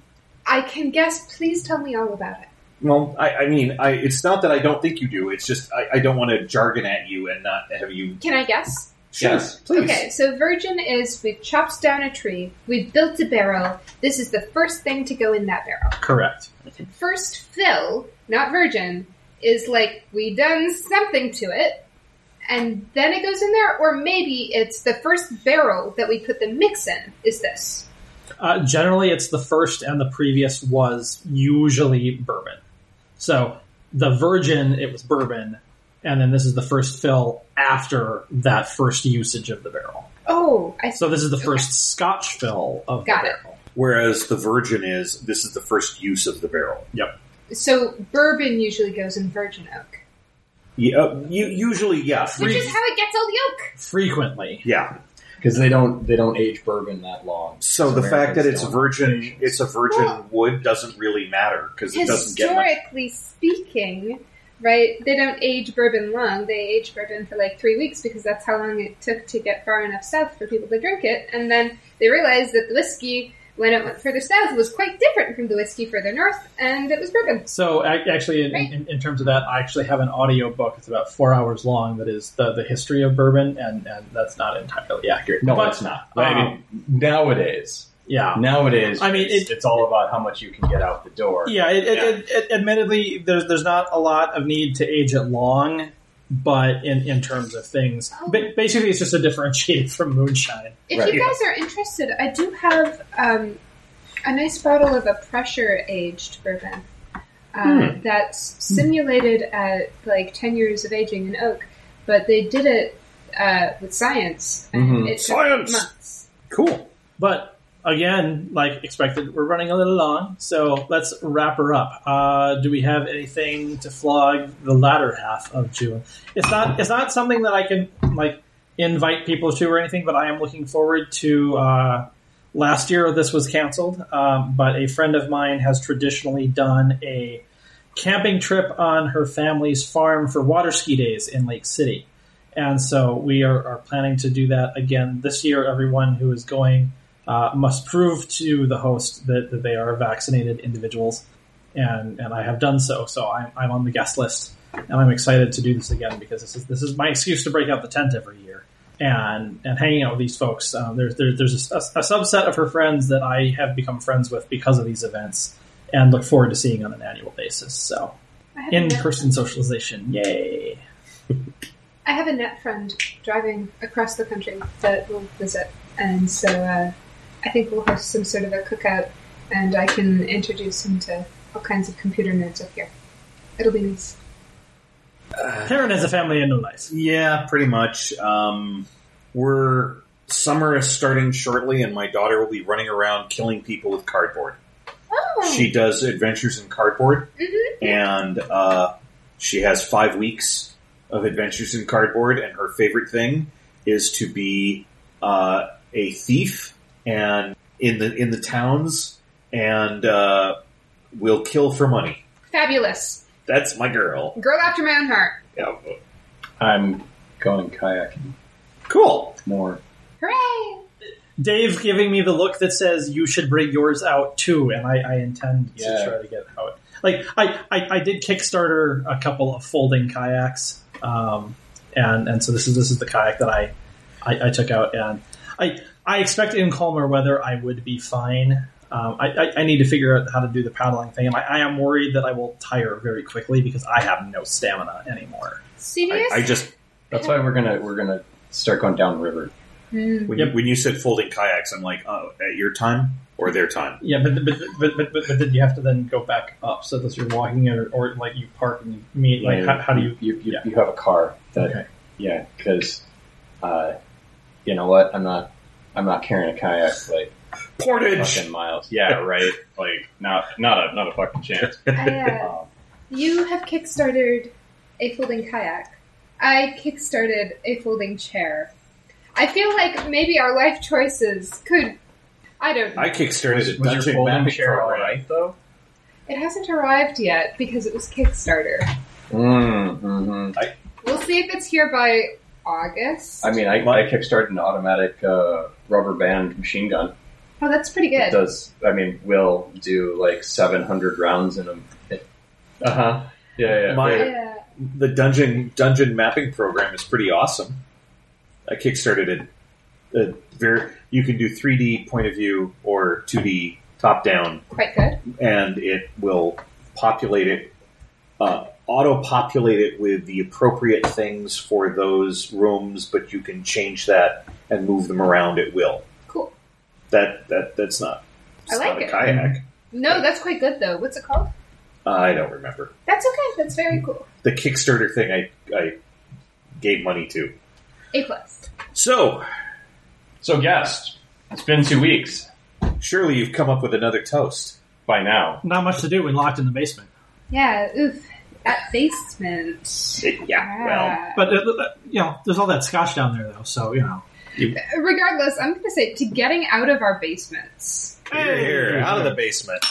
I can guess. Please tell me all about it. Well, I, I mean, I, it's not that I don't think you do. It's just I, I don't want to jargon at you and not have you. Can I guess? Sure, Yes. please. Okay, so virgin is we've chopped down a tree, we've built a barrel. This is the first thing to go in that barrel. Correct. First fill, not virgin, is like we done something to it, and then it goes in there, or maybe it's the first barrel that we put the mix in. Is this? Uh, generally, it's the first, and the previous was usually bourbon. So the virgin, it was bourbon, and then this is the first fill after that first usage of the barrel. Oh, I So this is the first Scotch fill of Got the it. barrel. Whereas the virgin is this is the first use of the barrel. Yep. So bourbon usually goes in virgin oak, Yeah, uh, you, usually, yeah, which free, is how it gets all the oak. Frequently, yeah. Because they don't they don't age bourbon that long. So the fact that it's don't. virgin, it's a virgin Well- wood doesn't really matter because it doesn't get much. Historically speaking, right? They don't age bourbon long. They age bourbon for like three weeks because that's how long it took to get far enough south for people to drink it. And then they realized that the whiskey, when it went further south, it was quite different from the whiskey further north, and it was bourbon. So ac- actually, in, Right. in, in terms of that, I actually have an audio book. It's about four hours long. That is the, the history of bourbon, and, and that's not entirely accurate. No, But, it's not. I mean, nowadays, Yeah, nowadays, I mean, it's, it- it's all about how much you can get out the door. yeah. It, it, Yeah. It, it, admittedly, there's there's not a lot of need to age it long, but in, in terms of things, Oh. ba- basically, it's just a differentiated from moonshine. If Right. you guys are interested, I do have um, a nice bottle of a pressure aged bourbon uh, that's simulated at like 10 years of aging in oak, but they did it uh, with science. And Mhm. it took Science! months. Cool. But again, like expected, we're running a little long, so let's wrap her up. Uh, do we have anything to flog the latter half of June? It's not. It's not something that I can like invite people to or anything, but I am looking forward to. Uh, last year, this was canceled, um, but a friend of mine has traditionally done a camping trip on her family's farm for water ski days in Lake City. And so we are, are planning to do that again this year. Everyone who is going uh, must prove to the host that, that they are vaccinated individuals. And, and I have done so. So I'm, I'm on the guest list. And I'm excited to do this again because this is, this is my excuse to break out the tent every year. And, and hanging out with these folks. Um, there's there, there's a, a subset of her friends that I have become friends with because of these events and look forward to seeing on an annual basis. So I have, a in person socialization. Yay. I have a net friend driving across the country that will visit, and so uh, I think we'll host some sort of a cookout, and I can introduce him to all kinds of computer nerds up here. It'll be nice. Taryn has a family and no life. Yeah, pretty much. Um, we're summer is starting shortly, and my daughter will be running around killing people with cardboard. Oh, She does adventures in cardboard, Mhm. and uh, she has five weeks of adventures in cardboard. And her favorite thing is to be uh, a thief and in the in the towns, and uh, we'll kill for money. Fabulous. That's my girl. Girl after my own heart. Yeah. I'm going kayaking Cool. more. Hooray! Dave giving me the look that says you should bring yours out too, and I, I intend to Yeah. try to get out. Like I, I, I did Kickstarter a couple of folding kayaks, um, and and so this is this is the kayak that I, I, I took out, and I I expect in calmer weather I would be fine. Um, I, I, I need to figure out how to do the paddling thing, and I, I am worried that I will tire very quickly because I have no stamina anymore. I, Serious? I just That's why we're gonna we're gonna start going down river. Hmm. when, Yep. you, when you said folding kayaks, I'm like, oh, at your time or their time? Yeah, but but but but, but, but then you have to then go back up so that you're walking or, or like you park and you meet. Like how, how do you? you you, yeah. you have a car that Okay. yeah because uh, you know what I'm not I'm not carrying a kayak like Portage. fucking miles. Yeah, right. Like not not a not a fucking chance. I, uh, Um, you have kickstarted a folding kayak. I kickstarted a folding chair. I feel like maybe our life choices could. I don't know. I kickstarted Was, a your dungeon folding chair all program. right though? It hasn't arrived yet because it was Kickstarter. mm, mhm. We'll see if it's here by August. I mean, I, I kickstarted an automatic uh, rubber band machine gun. oh, that's pretty It good. does. I mean, will do like 700 rounds in a. Uh huh. Yeah, yeah. My- Yeah. The dungeon dungeon mapping program is pretty awesome. I kickstarted it. A very, you can do 3D point of view or 2D top down Quite good. and it will populate it, uh, auto populate it with the appropriate things for those rooms, but you can change that and move them around at will. Cool. That that that's not. I like not it. a kayak. No, that's quite good though. What's it called? I don't remember That's okay. That's very cool. the Kickstarter thing. I I gave money to. A plus. So So, guest, it's been two weeks surely you've come up with another toast. by now. Not much to do when locked in the basement. Yeah. Oof. That basement. Yeah. Well, Ah. But uh, uh, you know, there's all that scotch down there though, so you know. regardless, I'm going to say to getting out of our basements. here, here, out of the basement.